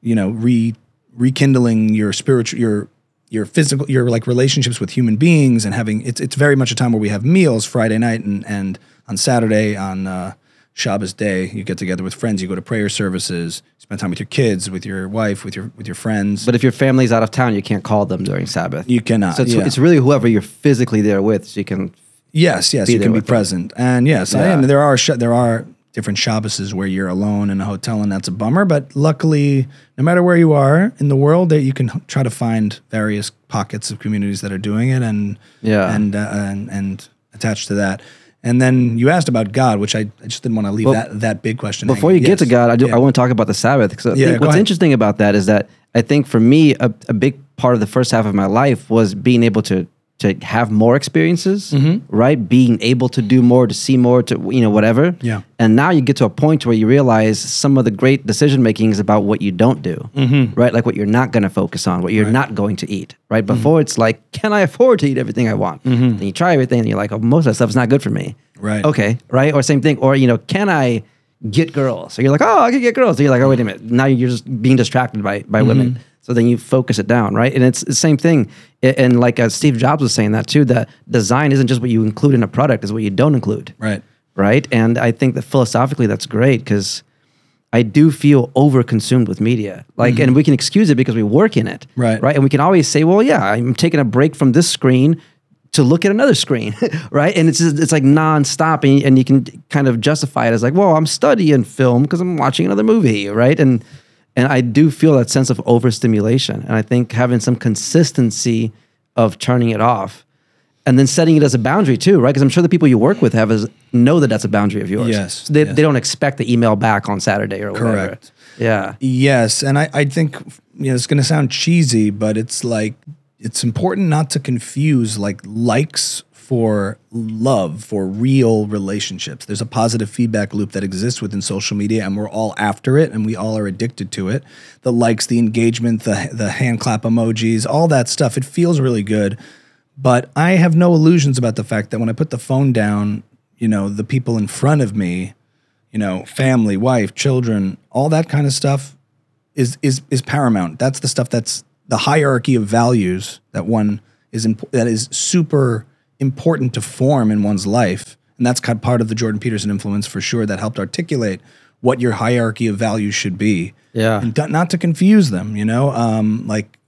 you know, re rekindling your spiritual your your physical your like relationships with human beings and having it's it's very much a time where we have meals Friday night and and on Saturday on uh, Shabbos day you get together with friends you go to prayer services spend time with your kids with your wife with your with your friends But if your family's out of town, you can't call them during Sabbath. you cannot so it's, yeah. it's really whoever you're physically there with, so you can. Yes, yes, you can be with them. present, and yes, I am. There are there are different Shabboses where you're alone in a hotel, and that's a bummer. But luckily, no matter where you are in the world, that you can try to find various pockets of communities that are doing it, and Yeah. and uh, and and attached to that. And then you asked about God, which I, I just didn't want to leave Well, that that big question. Before hanging. you get to God, I do. Yeah. I want to talk about the Sabbath because uh, Yeah, what's ahead. interesting about that is that I think for me, a, a big part of the first half of my life was being able to to have more experiences, Mm-hmm. right? Being able to do more, to see more, to you know whatever. Yeah. And now you get to a point where you realize some of the great decision making is about what you don't do, Mm-hmm. right? Like what you're not going to focus on, what you're not going to eat, right? Mm-hmm. Before it's like, can I afford to eat everything I want? Then you try everything, and you're like, oh, most of that stuff is not good for me. Right. Okay. Right. Or same thing. Or you know, can I get girls? So you're like, oh, I can get girls. So you're like, oh, wait a minute. Now you're just being distracted by by women. So then you focus it down, right? And it's the same thing. And like uh, Steve Jobs was saying that too. That design isn't just what you include in a product; is what you don't include, right. right? And I think that philosophically, that's great because I do feel overconsumed with media. Like, and we can excuse it because we work in it, Right. Right. And we can always say, well, yeah, I'm taking a break from this screen to look at another screen, right? And it's just, it's like nonstop, and, and you can kind of justify it as like, well, I'm studying film because I'm watching another movie, right? And and I do feel that sense of overstimulation, and I think having some consistency of turning it off. And then setting it as a boundary too, right? Because I'm sure the people you work with have is know that that's a boundary of yours. Yes, So they, yes. they don't expect the email back on Saturday or whatever. Correct. Yeah. Yes, and I, I think you know it's going to sound cheesy, but it's like it's important not to confuse like likes for love for real relationships. There's a positive feedback loop that exists within social media, and we're all after it, and we all are addicted to it. The likes, the engagement, the the hand clap emojis, all that stuff. It feels really good, but I have no illusions about the fact that when I put the phone down, you know, the people in front of me, you know, family, wife, children, all that kind of stuff is is is paramount. That's the stuff that's the hierarchy of values that one is imp- that is super important to form in one's life. And that's kind of part of the Jordan Peterson influence for sure that helped articulate what your hierarchy of values should be. Yeah. And not to confuse them, you know? Um, like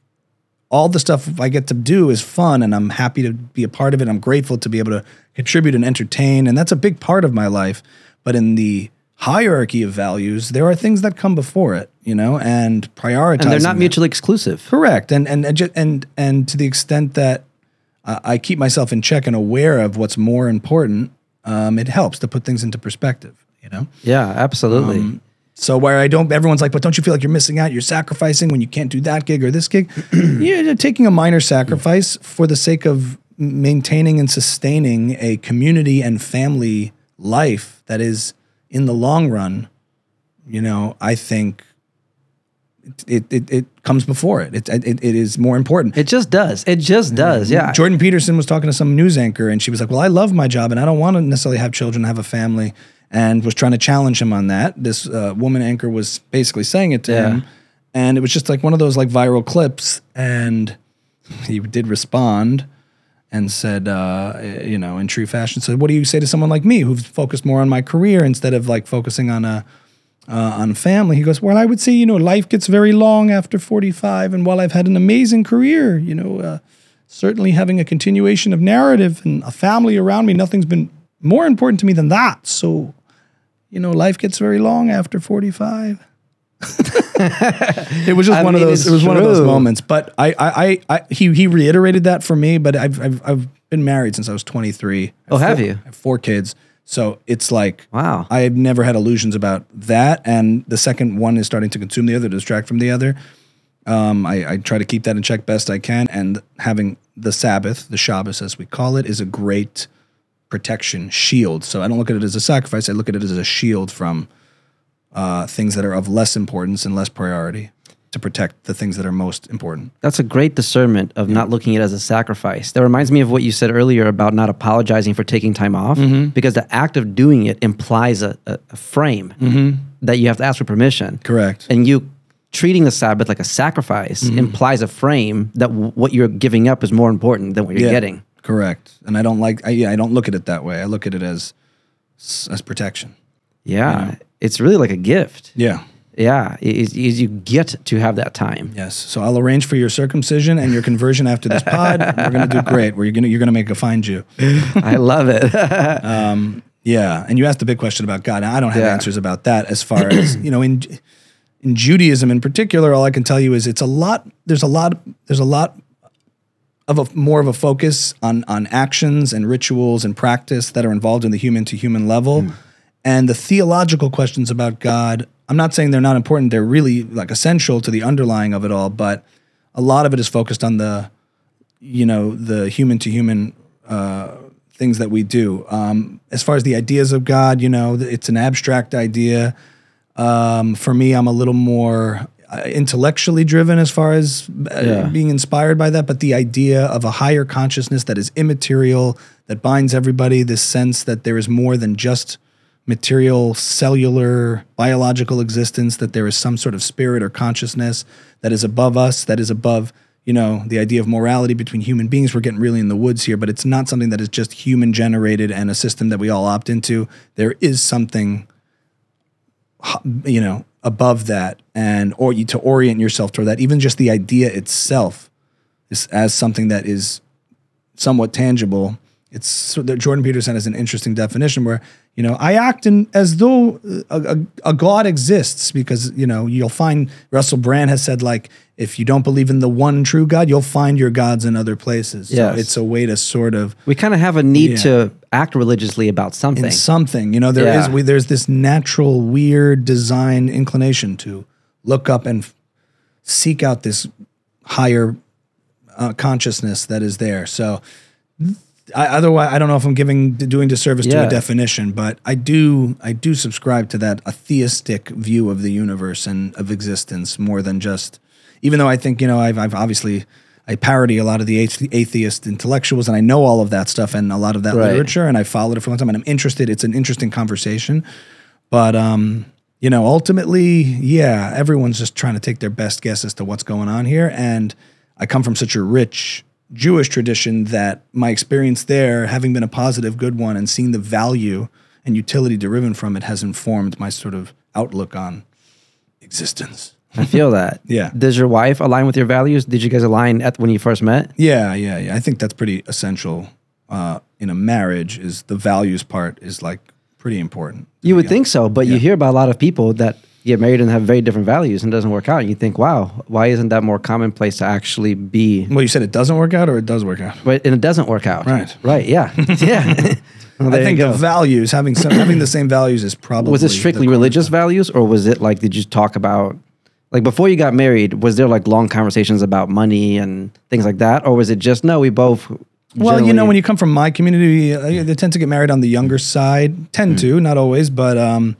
all the stuff I get to do is fun and I'm happy to be a part of it. I'm grateful to be able to contribute and entertain. And that's a big part of my life. But in the hierarchy of values, there are things that come before it, you know, and prioritizing. And they're not mutually exclusive. Correct, and and and and, and to the extent that uh, I keep myself in check and aware of what's more important, um, it helps to put things into perspective. You know, Yeah, absolutely. so where I don't, everyone's like, but don't you feel like you're missing out? You're sacrificing when you can't do that gig or this gig. you're taking a minor sacrifice for the sake of maintaining and sustaining a community and family life that is, in the long run, you know, I think. It, it, it comes before it. It, it. it is more important. it just does. It just does. Yeah. Jordan Peterson was talking to some news anchor, and she was like, "Well, I love my job, and I don't want to necessarily have children, have a family," and was trying to challenge him on that. This uh, woman anchor was basically saying it to Yeah. him, and it was just like one of those like viral clips, and he did respond and said, uh, you know, in true fashion, said, "What do you say to someone like me who's focused more on my career instead of like focusing on a uh, on family?" He goes, "Well, I would say, you know, life gets very long after forty five, and while I've had an amazing career, you know, uh, certainly having a continuation of narrative and a family around me, nothing's been more important to me than that. So, you know, life gets very long after forty five. it was just I one of those. It was one of those moments. But I, I, I, I, he, he reiterated that for me. But I've, I've, I've been married since I was 23. Oh, have four- you? I have four kids. So it's like, Wow. I've never had illusions about that. And the second one is starting to consume the other, distract from the other. Um, I, I try to keep that in check best I can. And having the Sabbath, the Shabbos as we call it, is a great protection shield. So I don't look at it as a sacrifice. I look at it as a shield from uh, things that are of less importance and less priority to protect the things that are most important. That's a great discernment of not looking at it as a sacrifice. That reminds me of what you said earlier about not apologizing for taking time off, mm-hmm. because the act of doing it implies a, a, frame mm-hmm. that you have to ask for permission. Correct. And you treating the Sabbath like a sacrifice mm-hmm. implies a frame that w- what you're giving up is more important than what you're Yeah, getting. Correct. And I don't like. I, yeah, I don't look at it that way. I look at it as as protection. Yeah, it's really like a gift. Yeah. Yeah, is is you get to have that time. Yes. So I'll arrange for your circumcision and your conversion after this pod. We're gonna do great. We're gonna you're gonna make a fine Jew. I love it. Um, yeah. And you asked the big question about God. I don't have Yeah. answers about that as far as you know in in Judaism in particular. All I can tell you is it's a lot. There's a lot. There's a lot of a more of a focus on on actions and rituals and practice that are involved in the human to human level, hmm. and the theological questions about God. I'm not saying they're not important. They're really like essential to the underlying of it all, but a lot of it is focused on the you know the human to human uh, things that we do. Um, as far as the ideas of God, you know, it's an abstract idea. Um, for me, I'm a little more uh, intellectually driven as far as uh, Yeah. being inspired by that. But the idea of a higher consciousness that is immaterial, that binds everybody, this sense that there is more than just material, cellular, biological existence, that there is some sort of spirit or consciousness that is above us, that is above, you know, the idea of morality between human beings. We're getting really in the woods here, but it's not something that is just human generated and a system that we all opt into. There is something, you know, above that, and or you to orient yourself toward that. Even just the idea itself is as something that is somewhat tangible. It's so that Jordan Peterson has an interesting definition where you know I act in as though a, a, a God exists because you know you'll find Russell Brand has said like if you don't believe in the one true God, you'll find your gods in other places. Yes. So it's a way to sort of we kind of have a need Yeah. to act religiously about something. in something. You know, there is Yeah. we, there's this natural weird design inclination to look up and f- seek out this higher uh, consciousness that is there. So I, otherwise, I don't know if I'm giving doing disservice to a definition, but I do I do subscribe to that a theistic view of the universe and of existence more than just. Even though I think you know I've, I've obviously I parody a lot of the atheist intellectuals, and I know all of that stuff and a lot of that Right. literature, and I followed it for a long time, and I'm interested. It's an interesting conversation, but um, you know, ultimately, yeah, everyone's just trying to take their best guess as to what's going on here, and I come from such a rich Jewish tradition that my experience there, having been a positive, good one, and seeing the value and utility derived from it, has informed my sort of outlook on existence. I feel that. Yeah. Does your wife align with your values? Did you guys align at when you first met? Yeah, yeah, yeah. I think that's pretty essential uh, in a marriage. Is the values part is like pretty important. You would think so, but you hear about a lot of people that get married and have very different values and it doesn't work out. And you think, wow, why isn't that more commonplace to actually be? Well, you said it doesn't work out, or it does work out. But and it doesn't work out. Right. Right. Yeah. yeah. Well, I think the values having some, having the same values is probably was it strictly religious values or was it like did you talk about like before you got married was there like long conversations about money and things like that or was it just no we both Well, you know, when you come from my community, uh, they tend to get married on the younger side. Tend to, not always, but um,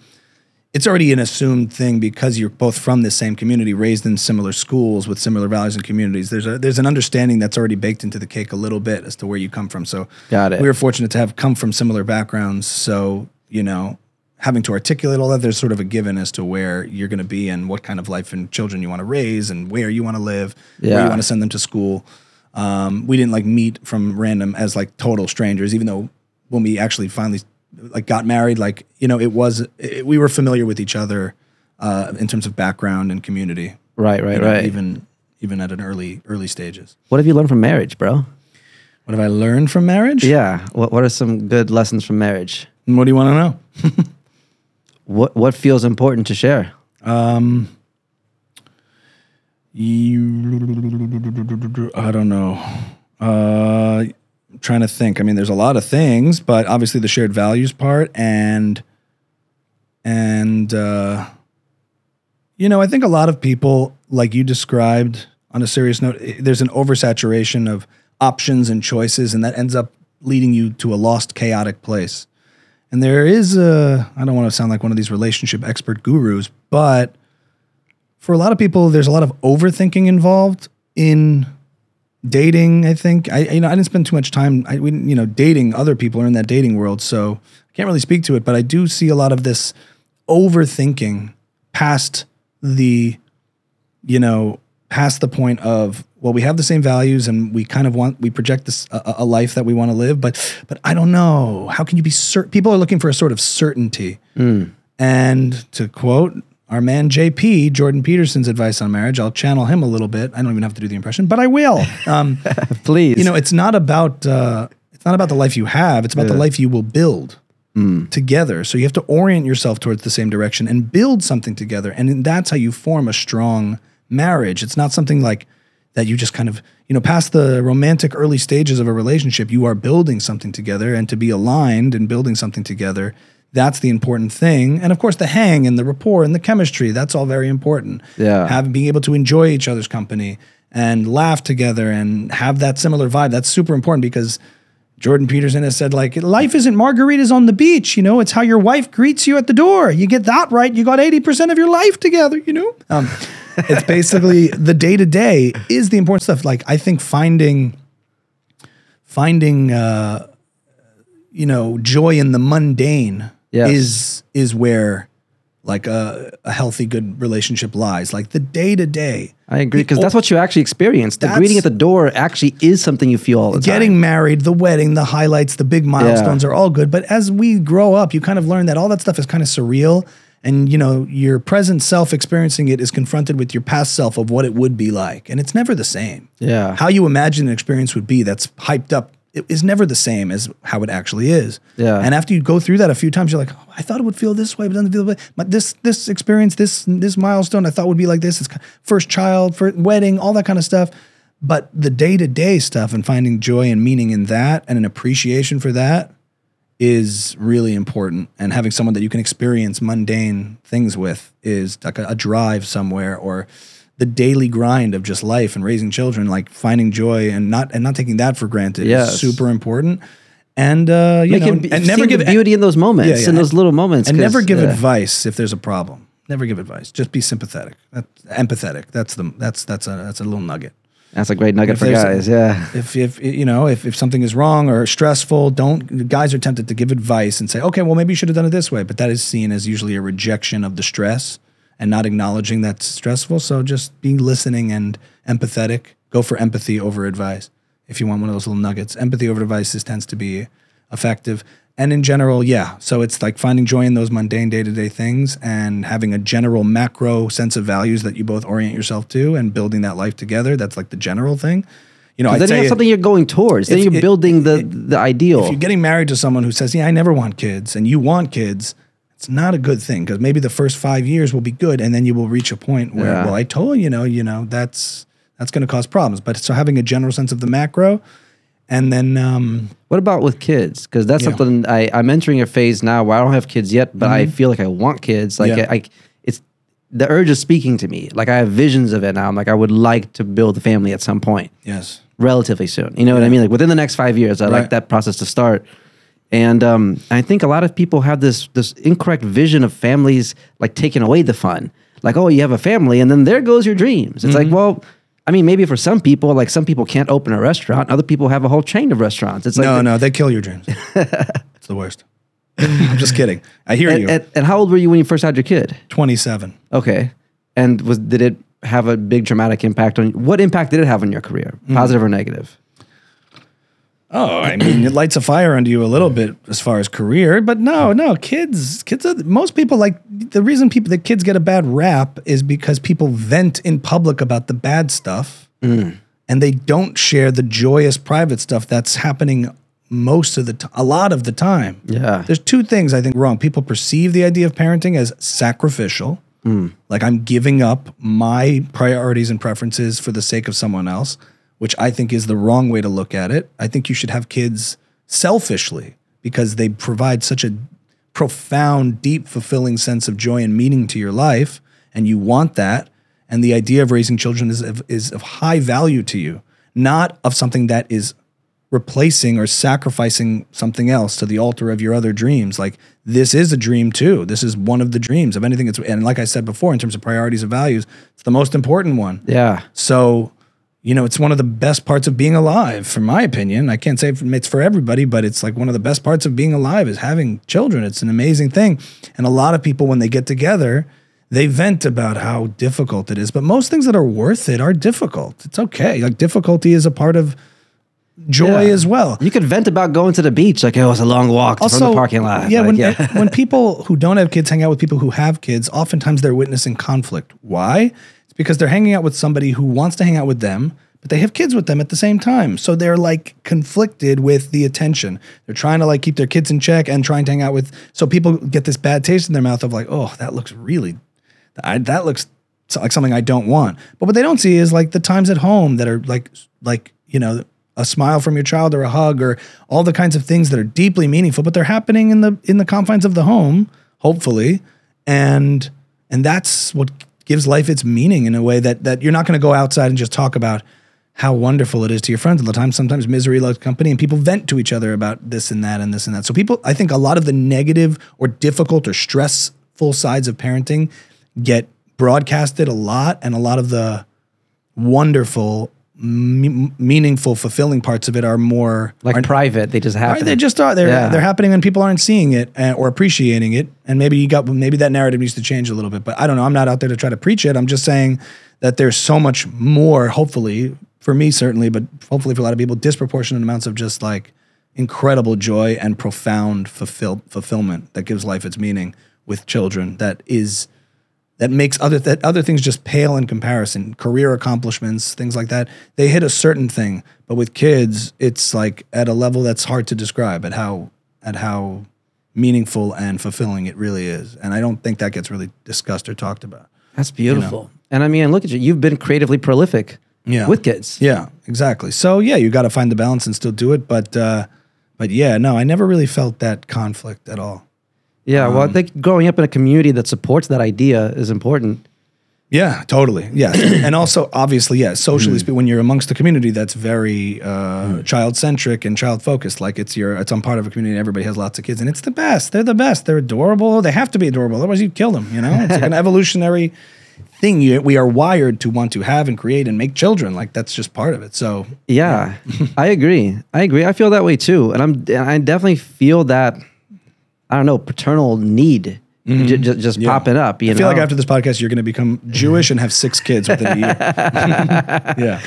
it's already an assumed thing because you're both from the same community, raised in similar schools with similar values and communities. There's a there's an understanding that's already baked into the cake a little bit as to where you come from. So, Got it. We were fortunate to have come from similar backgrounds. So, you know, having to articulate all that, there's sort of a given as to where you're going to be and what kind of life and children you want to raise and where you want to live, where Yeah. you want to send them to school. Um, we didn't like meet from random as like total strangers, even though when we actually finally like got married, like you know, it was it, we were familiar with each other uh, in terms of background and community. right right you know, right Even even at an early early stages. what have you learned from marriage bro What have I learned from marriage? yeah what, what are some good lessons from marriage And What do you want to know? what what feels important to share You, I don't know. Uh, Trying to think. I mean, there's a lot of things, but obviously the shared values part and and uh, you know, I think a lot of people, like you described, on a serious note, there's an oversaturation of options and choices, and that ends up leading you to a lost, chaotic place. And there is a, I don't want to sound like one of these relationship expert gurus, but for a lot of people, there's a lot of overthinking involved in dating. I think I, you know, I didn't spend too much time. I, we, didn't- you know, dating other people or in that dating world, so I can't really speak to it. But I do see a lot of this overthinking past the, you know, past the point of well, we have the same values and we kind of want we project this a, a life that we want to live, but but I don't know how can you be certain? People are looking for a sort of certainty. Hmm. And to quote our man JP, Jordan Peterson's advice on marriage, I'll channel him a little bit. I don't even have to do the impression, but I will. Um, please you know, it's not about uh, it's not about the life you have. It's about the life you will build together. So you have to orient yourself towards the same direction and build something together. And that's how you form a strong marriage. It's not something like that you just kind of you know past the romantic early stages of a relationship. You are building something together, and to be aligned and building something together. That's the important thing. And of course, the hang and the rapport and the chemistry, that's all very important. Yeah. Have, being able to enjoy each other's company and laugh together and have that similar vibe. That's super important because Jordan Peterson has said, like, life isn't margaritas on the beach, you know, it's how your wife greets you at the door. You get that right, you got 80% of your life together, you know? Um, it's basically the day to day is the important stuff. Like, I think finding, finding, uh, you know, joy in the mundane Yes. is, is where like a, a healthy, good relationship lies. Like the day to day. I agree because that's what you actually experience. The greeting at the door actually is something you feel all the Getting time. married, the wedding, the highlights, the big milestones are all good. But as we grow up, you kind of learn that all that stuff is kind of surreal. And you know, your present self experiencing it is confronted with your past self of what it would be like. And it's never the same. Yeah. How you imagine an experience would be that's hyped up it is never the same as how it actually is. Yeah. And after you go through that a few times, you're like, oh, I thought it would feel this way, but doesn't feel. But this this experience, this this milestone, I thought would be like this. It's first child, first wedding, all that kind of stuff. But the day to day stuff and finding joy and meaning in that and an appreciation for that is really important. And having someone that you can experience mundane things with is like a, a drive somewhere or the daily grind of just life and raising children, like finding joy and not and not taking that for granted Yes. is super important. And uh, you know, Making and never give beauty in those moments, Yeah, yeah. in those little moments, and never give yeah. advice if there's a problem. Never give advice. Just be sympathetic. That, empathetic. That's the that's that's a that's a little nugget. That's a great nugget for a- guys. yeah. If, if you know if, if something is wrong or stressful, don't guys are tempted to give advice and say, okay, well maybe you should have done it this way, but that is seen as usually a rejection of the stress and not acknowledging that's stressful. So just be listening and empathetic. Go for empathy over advice. If you want one of those little nuggets, empathy over advice is, tends to be effective. And in general, yeah. So it's like finding joy in those mundane day to day things and having a general macro sense of values that you both orient yourself to and building that life together. That's like the general thing. You know, I'd then you have something you're going towards. Then you're it- building the it- the ideal. if you're getting married to someone who says, "Yeah, I never want kids," and you want kids, it's not a good thing because maybe the first five years will be good, and then you will reach a point where, Yeah. well, I told you know, you know, that's that's going to cause problems. But so having a general sense of the macro, and then um, What about with kids? Because that's Yeah. Mm-hmm. something I, I'm entering a phase now where I don't have kids yet, but I feel like I want kids. Like Yeah. I, it's the urge is speaking to me. Like I have visions of it now. I'm like I would like to build a family at some point, yes, relatively soon. You know what I mean? Like within the next five years, I like that process to start. And um, I think a lot of people have this this incorrect vision of families like taking away the fun. Like, oh, you have a family, and then there goes your dreams. It's like, Mm-hmm. well, I mean, maybe for some people, like some people can't open a restaurant. Other people have a whole chain of restaurants. It's like no, no, they kill your dreams. it's the worst. I'm just kidding. I hear you. And, and, and how old were you when you first had your kid? 27. Okay. And was did it have a big dramatic impact on you? what impact did it have on your career? Mm. Positive or negative? Oh, I mean, it lights a fire under you a little bit as far as career, but no, no, kids, kids. Are, most people like the reason people the kids get a bad rap is because people vent in public about the bad stuff, mm. and they don't share the joyous private stuff that's happening most of the t- a lot of the time. Yeah. There's two things I think wrong. People perceive the idea of parenting as sacrificial, mm. like I'm giving up my priorities and preferences for the sake of someone else, which I think is the wrong way to look at it. I think you should have kids selfishly because they provide such a profound, deep, fulfilling sense of joy and meaning to your life, and you want that. And the idea of raising children is of, is of high value to you, not of something that is replacing or sacrificing something else to the altar of your other dreams. Like this is a dream too. This is one of the dreams. If anything, it's and like I said before, in terms of priorities and values, it's the most important one. Yeah. So, you know, it's one of the best parts of being alive, from my opinion. I can't say it's for everybody, but it's like one of the best parts of being alive is having children. It's an amazing thing. And a lot of people, when they get together, they vent about how difficult it is. But most things that are worth it are difficult. It's okay. Like difficulty is a part of joy Yeah. as well. You could vent about going to the beach, like oh, it was a long walk from the parking lot. Yeah, Like, when, yeah. when people who don't have kids hang out with people who have kids, oftentimes they're witnessing conflict. Why? Because they're hanging out with somebody who wants to hang out with them, but they have kids with them at the same time. So they're like conflicted with the attention. They're trying to like keep their kids in check and trying to hang out with. So people get this bad taste in their mouth of like, oh, that looks really, I, that looks like something I don't want. But what they don't see is like the times at home that are like, like you know, a smile from your child or a hug or all the kinds of things that are deeply meaningful, but they're happening in the in the confines of the home, hopefully, and and that's what gives life its meaning in a way that that you're not going to go outside and just talk about how wonderful it is to your friends all the time. Sometimes misery loves company, and people vent to each other about this and that and this and that. So people, I think, a lot of the negative or difficult or stressful sides of parenting get broadcasted a lot, and a lot of the wonderful, me- meaningful, fulfilling parts of it are more like are- private, they just happen. they just are. They're Yeah. they're happening when people aren't seeing it uh, or appreciating it. And maybe you got maybe that narrative needs to change a little bit. But I don't know. I'm not out there to try to preach it. I'm just saying that there's so much more. Hopefully for me certainly, but hopefully for a lot of people, disproportionate amounts of just like incredible joy and profound fulfill, fulfillment that gives life its meaning with children. That is that makes other that other things just pale in comparison. Career accomplishments, things like that, they hit a certain thing. But with kids, it's like at a level that's hard to describe at how at how meaningful and fulfilling it really is. And I don't think that gets really discussed or talked about. That's beautiful. And I mean, look at you. You've been creatively prolific Yeah. with kids. Yeah, exactly. So yeah, you got to find the balance and still do it. But uh, but yeah, no, I never really felt that conflict at all. Yeah. Um, well, I think growing up in a community that supports that idea is important. Yeah, totally. Yeah, and also obviously, yeah, socially speaking, when you're amongst the community, that's very uh, child centric and child focused. Like it's your, it's on part of a community. and Everybody has lots of kids, and it's the best. They're the best. They're adorable. They have to be adorable, otherwise you'd kill them. You know, it's like an evolutionary. thing you, we are wired to want to have and create and make children. Like that's just part of it. So Yeah, I agree. I agree. I feel that way too, and I'm and I definitely feel that. I don't know paternal need j- j- just Yeah. popping up. You I know, feel like after this podcast, you're going to become Jewish and have six kids within a year. yeah.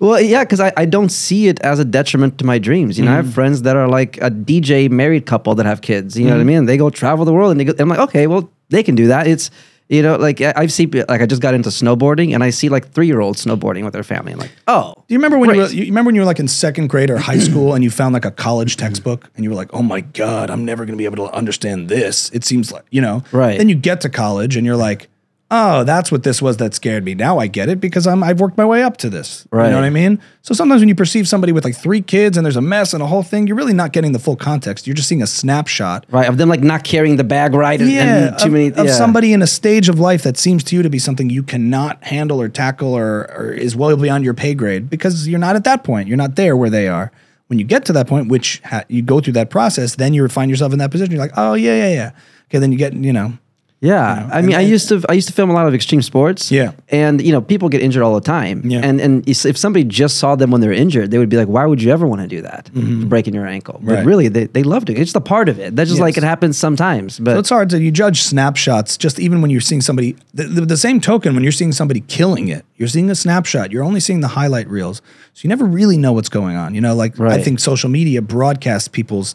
Well, yeah, because I, I don't see it as a detriment to my dreams. You know, I Mm-hmm. have friends that are like a DJ married couple that have kids. You know what I mean? They go travel the world, and they go, I'm like, okay, well, they can do that. It's you know, like I- I've seen like I just got into snowboarding, and I see like three year olds snowboarding with their family. I'm like, oh, Do you remember when you, were, Great. you remember when you were like in second grade or high school and you found like a college textbook and you were like, "Oh my god, I'm never going to be able to understand this." It seems like, you know. Right. Then you get to college and you're like, "Oh, that's what this was that scared me. Now I get it because I'm I've worked my way up to this." You know what I mean? So sometimes when you perceive somebody with like three kids and there's a mess and a whole thing, you're really not getting the full context. You're just seeing a snapshot right, of them like not carrying the bag right, and, yeah, and too of, many of somebody in a stage of life that seems to you to be something you cannot handle or tackle or, or is well beyond your pay grade because you're not at that point. You're not there where they are. When you get to that point, which ha- you go through that process, then you find yourself in that position. You're like, oh yeah, yeah, yeah. Okay, then you get, you know, Yeah, I mean, I used to I used to film a lot of extreme sports. Yeah. and you know, people get injured all the time. Yeah. and and if somebody just saw them when they're injured, they would be like, "Why would you ever want to do that? Breaking your ankle?" But Mm-hmm. Right. really, they, they loved it. It's just a part of it. That's just like it happens sometimes. But So it's hard to you judge snapshots just even when you're seeing somebody the, the, the same token when you're seeing somebody killing it you're seeing a snapshot you're only seeing the highlight reels so you never really know what's going on you know like I think social media broadcasts people's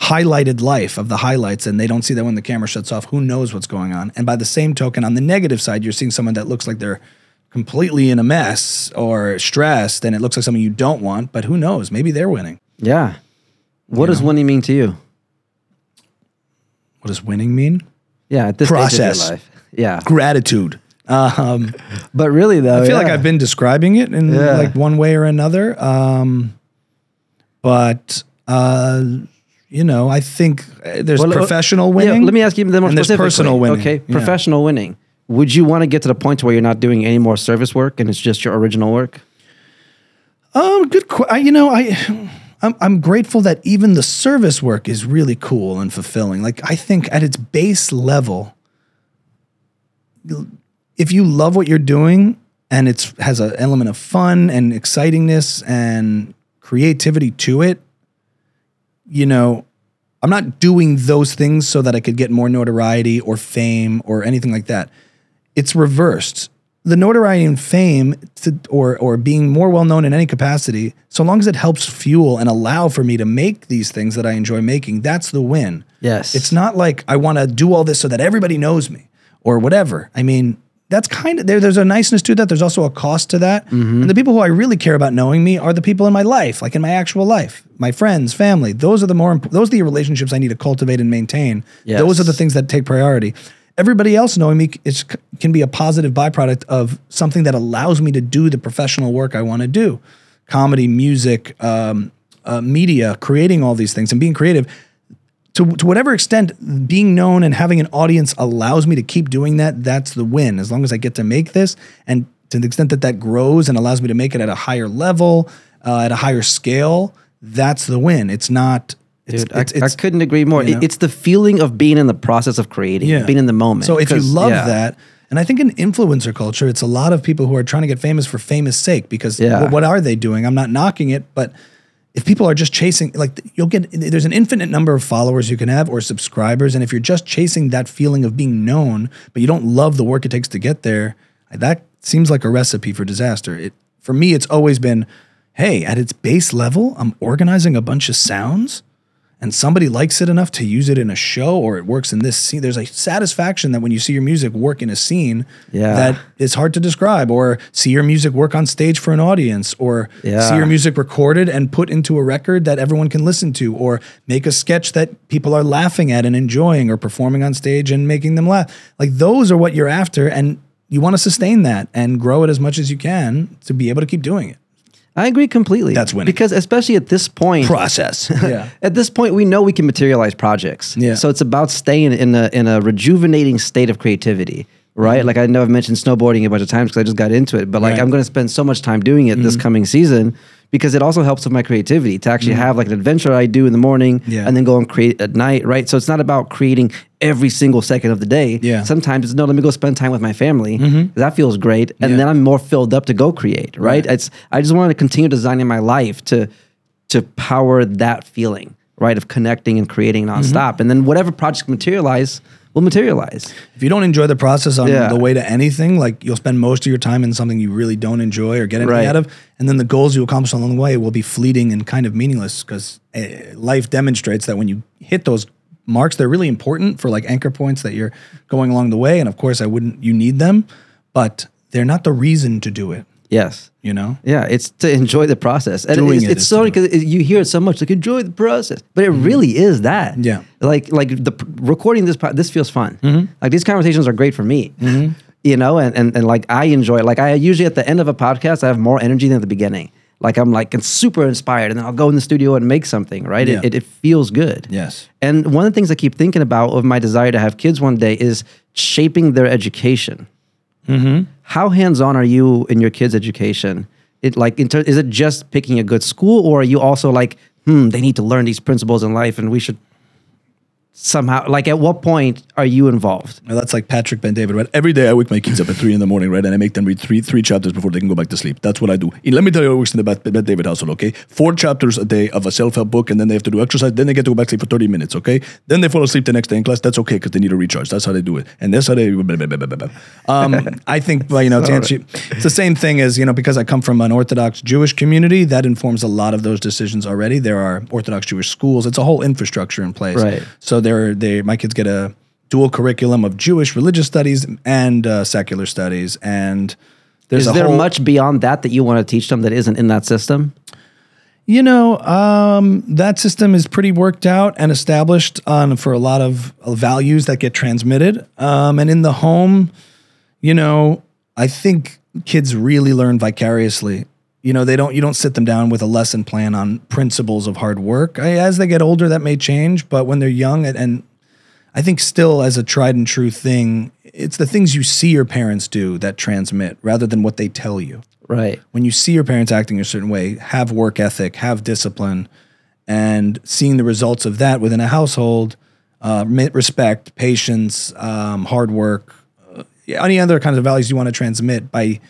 highlighted life of the highlights and they don't see that when the camera shuts off who knows what's going on and by the same token on the negative side you're seeing someone that looks like they're completely in a mess or stressed and it looks like something you don't want but who knows maybe they're winning yeah, what does winning mean to you? what does winning mean Yeah, at this stage of Process. your life. Yeah, gratitude um, but really though, I feel like. I've been describing it in Yeah. like one way or another. Um, but uh, you know, I think uh, there's Well, uh, professional yeah, winning. let me ask you more and there's personal winning. Okay, Yeah. professional winning. Would you want to get to the point where you're not doing any more service work and it's just your original work? Um, good. Qu- I, you know, I. I'm, I'm grateful that even the service work is really cool and fulfilling. Like I think at its base level, if you love what you're doing and it's has an element of fun and excitingness and creativity to it, you know, I'm not doing those things so that I could get more notoriety or fame or anything like that. It's reversed. The notoriety and fame to, or or being more well known in any capacity, so long as it helps fuel and allow for me to make these things that I enjoy making, that's the win. Yes. It's not like I want to do all this so that everybody knows me or whatever. I mean, that's kind of there. There's a niceness to that. There's also a cost to that. Mm-hmm. And the people who I really care about knowing me are the people in my life, like in my actual life, my friends, family. Those are the more. imp- Those are the relationships I need to cultivate and maintain. Yes. Those are the things that take priority. Everybody else knowing me is, can be a positive byproduct of something that allows me to do the professional work I want to do, comedy, music, um, uh, media, creating all these things and being creative to, to whatever extent being known and having an audience allows me to keep doing that, that's the win. As long as I get to make this, and to the extent that that grows and allows me to make it at a higher level, uh, at a higher scale, that's the win. It's not. It's, I, it's, it's, I couldn't agree more. you know? It's the feeling of being in the process of creating, Yeah. being in the moment. So if you love yeah. that, and I think in influencer culture, it's a lot of people who are trying to get famous for famous sake because Yeah. what, what are they doing? I'm not knocking it, but if people are just chasing, like you'll get, there's an infinite number of followers you can have or subscribers, and if you're just chasing that feeling of being known, but you don't love the work it takes to get there, that seems like a recipe for disaster. It for me, it's always been, hey, at its base level, I'm organizing a bunch of sounds and somebody likes it enough to use it in a show or it works in this scene, there's a satisfaction that when you see your music work in a scene Yeah. that is hard to describe, or see your music work on stage for an audience, or Yeah. see your music recorded and put into a record that everyone can listen to, or make a sketch that people are laughing at and enjoying, or performing on stage and making them laugh. Like those are what you're after, and you want to sustain that and grow it as much as you can to be able to keep doing it. I agree completely. That's winning. Because especially at this point, Process. yeah. at this point, we know we can materialize projects. Yeah. So it's about staying in a in a rejuvenating state of creativity, right? Mm-hmm. Like I know I've mentioned snowboarding a bunch of times because I just got into it, but like Right. Mm-hmm. I'm going to spend so much time doing it this coming season because it also helps with my creativity to actually have like an adventure I do in the morning Mm-hmm. Yeah. and then go and create at night, right? So it's not about creating every single second of the day. Yeah. Mm-hmm. Sometimes it's no, let me go spend time with my family. 'cause That feels great. And Yeah. then I'm more filled up to go create, right? It's I just want to continue designing my life to to power that feeling, right? Of connecting and creating Mm-hmm. nonstop. And then whatever projects materialize will materialize. If you don't enjoy the process on Yeah. the way to anything, like you'll spend most of your time in something you really don't enjoy or get anything Right. out of, and then the goals you accomplish along the way will be fleeting and kind of meaningless because uh, life demonstrates that when you hit those marks, they're really important for like anchor points that you're going along the way. And of course, I wouldn't, you need them, but they're not the reason to do it. Yes. You know, Yeah, it's to enjoy the process. And Doing it's, it it's so because you hear it so much, like enjoy the process, but it really is that. Mm-hmm. Yeah. like like the recording this this feels fun. Mm-hmm. Like these conversations are great for me. You know, and, and and like I enjoy it. Like I usually at the end of a podcast, I have more energy than at the beginning. Like I'm like super inspired, and then I'll go in the studio and make something. Right? Yeah. It, it it feels good. Yes. And one of the things I keep thinking about of my desire to have kids one day is shaping their education. How hands on are you in your kids' education? It like ter- is it just picking a good school, or are you also like, hmm, they need to learn these principles in life, and we should somehow like at what point are you involved? Well, that's like Patrick Bet-David, right? Every day I wake my kids up at three in the morning, right? And I make them read three three chapters before they can go back to sleep. That's what I do. And let me tell you what works in the Ben Bet-David household, okay? Four chapters a day of a self-help book, and then they have to do exercise. Then they get to go back to sleep for 30 minutes, okay? Then they fall asleep the next day in class. That's okay because they need a recharge. That's how they do it. And that's how they. Um, I think, well, you know, to answer you, it's the same thing as, you know, because I come from an Orthodox Jewish community, that informs a lot of those decisions already. There are Orthodox Jewish schools. It's a whole infrastructure in place. Right. So they're they my kids get a dual curriculum of Jewish religious studies and uh, secular studies, and there's Is there whole, much beyond that that you want to teach them that isn't in that system? You know, um, that system is pretty worked out and established on for a lot of uh, values that get transmitted. Um, and in the home, you know, I think kids really learn vicariously. You know, they don't. You don't sit them down with a lesson plan on principles of hard work. I, as they get older, that may change, but when they're young, and, and I think still as a tried and true thing, it's the things you see your parents do that transmit, rather than what they tell you Right. when you see your parents acting a certain way, have work ethic, have discipline, and seeing the results of that within a household, uh, respect, patience, um, hard work, uh, any other kinds of values you want to transmit by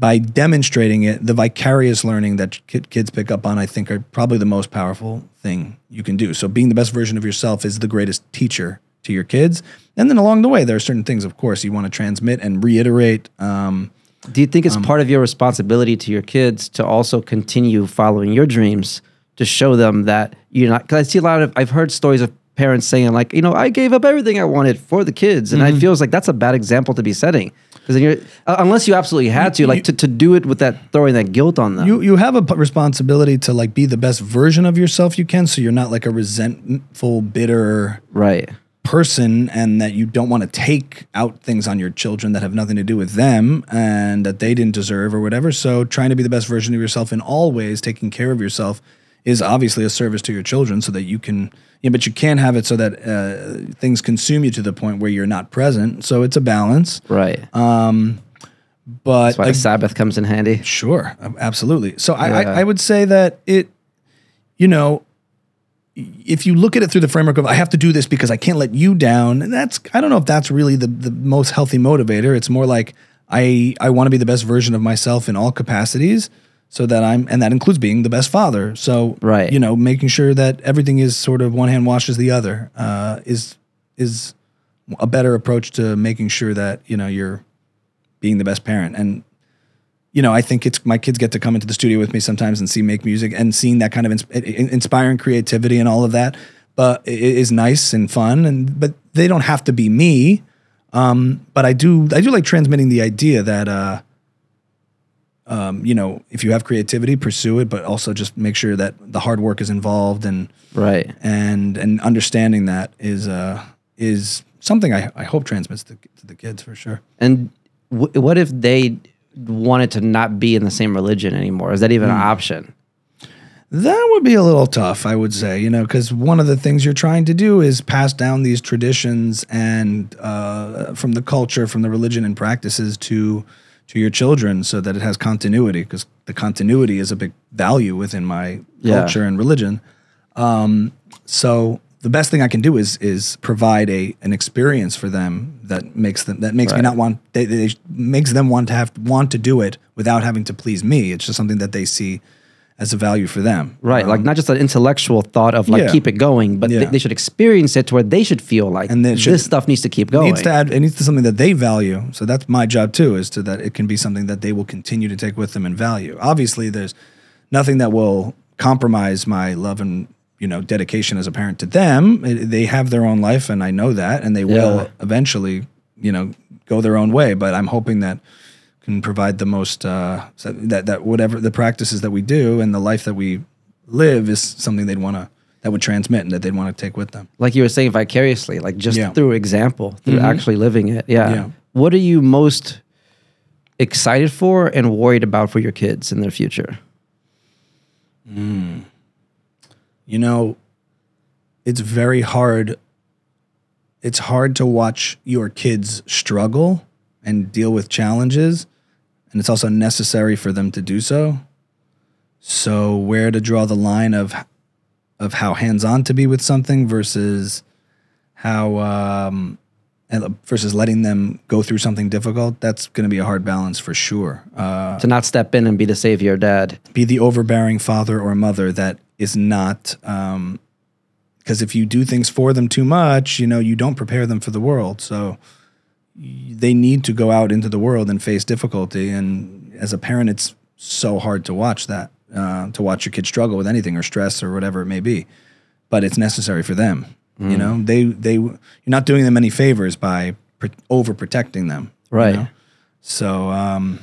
by demonstrating it, the vicarious learning that kids pick up on, I think, are probably the most powerful thing you can do. So, being the best version of yourself is the greatest teacher to your kids. And then along the way, there are certain things, of course, you want to transmit and reiterate. Um, Do you think Um, it's part of your responsibility to your kids to also continue following your dreams to show them that you're not? Because I see a lot of, I've heard stories of parents saying like, you know, I gave up everything I wanted for the kids, and Mm-hmm. I feels like that's a bad example to be setting. Because then you're, uh, unless you absolutely had to, like to, to do it with that throwing that guilt on them. you you have a p- responsibility to like be the best version of yourself you can so you're not like a resentful bitter right. person and that you don't want to take out things on your children that have nothing to do with them and that they didn't deserve or whatever so trying to be the best version of yourself in all ways taking care of yourself is obviously a service to your children so that you can yeah but you can't have it so that uh, things consume you to the point where you're not present so it's a balance Right. um but that's why the Sabbath comes in handy. Sure, absolutely. So I, Yeah. I, I would say that it, you know, if you look at it through the framework of I have to do this because I can't let you down, and that's I don't know if that's really the the most healthy motivator. It's more like I I want to be the best version of myself in all capacities, so that I'm and that includes being the best father. So Right. you know, making sure that everything is sort of one hand washes the other uh, is is a better approach to making sure that you know you're being the best parent and you know, I think it's my kids get to come into the studio with me sometimes and see make music and seeing that kind of ins- in- inspiring creativity and all of that. But it is nice and fun, and but they don't have to be me. Um, but I do I do like transmitting the idea that uh, um, you know, if you have creativity, pursue it, but also just make sure that the hard work is involved and Right. and and understanding that is uh is something I, I hope transmits to, to the kids for sure. And w- what if they wanted to not be in the same religion anymore? Is that even Hmm. an option? That would be a little tough, I would say, you know, because one of the things you're trying to do is pass down these traditions and uh, from the culture, from the religion and practices to to your children so that it has continuity because the continuity is a big value within my Yeah. culture and religion. Um, so the best thing I can do is is provide a an experience for them that makes them that makes me not want they, they makes them want to have want to do it without having to please me. It's just something that they see as a value for them. Right, like um, not just an intellectual thought of like yeah. keep it going, but they, Yeah. they should experience it to where they should feel like And they should- this stuff needs to keep going. needs to add it needs to something that they value. So that's my job too, is to that it can be something that they will continue to take with them and value. Obviously, there's nothing that will compromise my love and you know dedication as a parent to them. It- they have their own life, and I know that, and they Yeah. will eventually you know go their own way. But I'm hoping that can provide the most uh, that that whatever the practices that we do and the life that we live is something they'd want to that would transmit and that they'd want to take with them. like you were saying vicariously, like just Yeah. through example, through actually living it. Yeah. Yeah. What are you most excited for and worried about for your kids in their future? you know, it's very hard. It's hard to watch your kids struggle and deal with challenges, and it's also necessary for them to do so. So, where to draw the line of of how hands on to be with something versus how um, versus letting them go through something difficult, that's going to be a hard balance for sure. Uh, to not step in and be the savior dad. be the overbearing father or mother that is not because if you do things for them too much you know you don't prepare them for the world so they need to go out into the world and face difficulty and as a parent it's so hard to watch that uh, to watch your kid struggle with anything or stress or whatever it may be but it's necessary for them you know they they you're not doing them any favors by pr- overprotecting them you Right. know? so um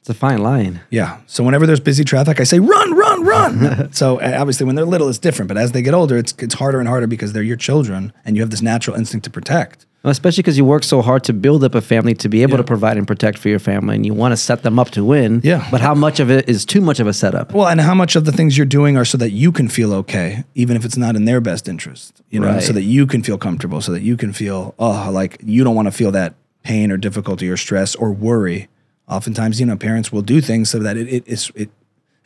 It's a fine line. yeah. So whenever there's busy traffic, I say run, run, run. so uh, obviously, when they're little, it's different. But as they get older, it's it's harder and harder because they're your children, and you have this natural instinct to protect. Especially because you work so hard to build up a family to be able Yeah. to provide and protect for your family, and you want to set them up to win. Yeah. But how much of it is too much of a setup? Well, and how much of the things you're doing are so that you can feel okay, even if it's not in their best interest. You know, Right. so that you can feel comfortable, so that you can feel oh, like you don't want to feel that pain or difficulty or stress or worry. Oftentimes, you know, parents will do things so that it it, is- it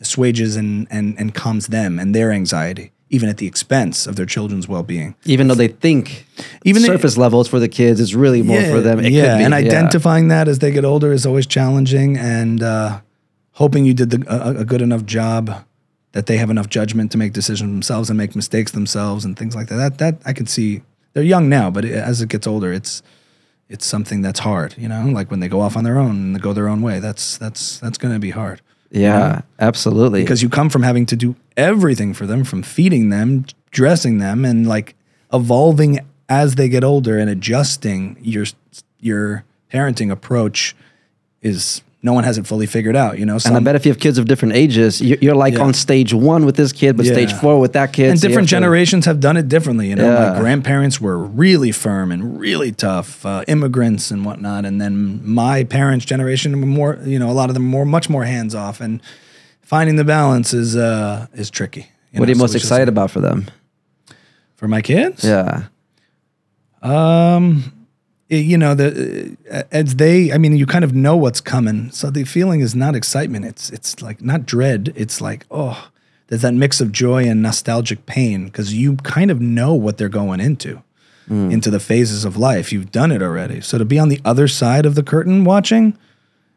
assuages and, and and calms them and their anxiety, even at the expense of their children's well being. Even though they think Even the- surface levels for the kids is really more for them. It yeah, could be. and yeah. identifying that as they get older is always challenging, and uh, hoping you did the, a, a good enough job that they have enough judgment to make decisions themselves and make mistakes themselves and things like that. That that I can see. They're young now, but it, as it gets older, it's it's something that's hard. You know, like when they go off on their own and they go their own way. That's that's that's going to be hard Yeah, absolutely. because you come from having to do everything for them, from feeding them, dressing them, and like evolving as they get older and adjusting your your parenting approach is no one has it fully figured out. You know, and I bet if you have kids of different ages, you- you're like Yeah. on stage one with this kid, but stage four with that kid. and so different have to- generations have done it differently. You know, Yeah. my grandparents were really firm and really tough, uh, immigrants and whatnot, and then my parents' generation were more. You know, a lot of them more, much more hands off, and finding the balance is uh, is tricky. What are you know, so most it's just- excited about for them? for my kids? Yeah. Um, you know, the uh, as they, I mean, you kind of know what's coming, so the feeling is not excitement. It's it's like not dread. It's like oh, there's that mix of joy and nostalgic pain because you kind of know what they're going into, into the phases of life. You've done it already. So to be on the other side of the curtain watching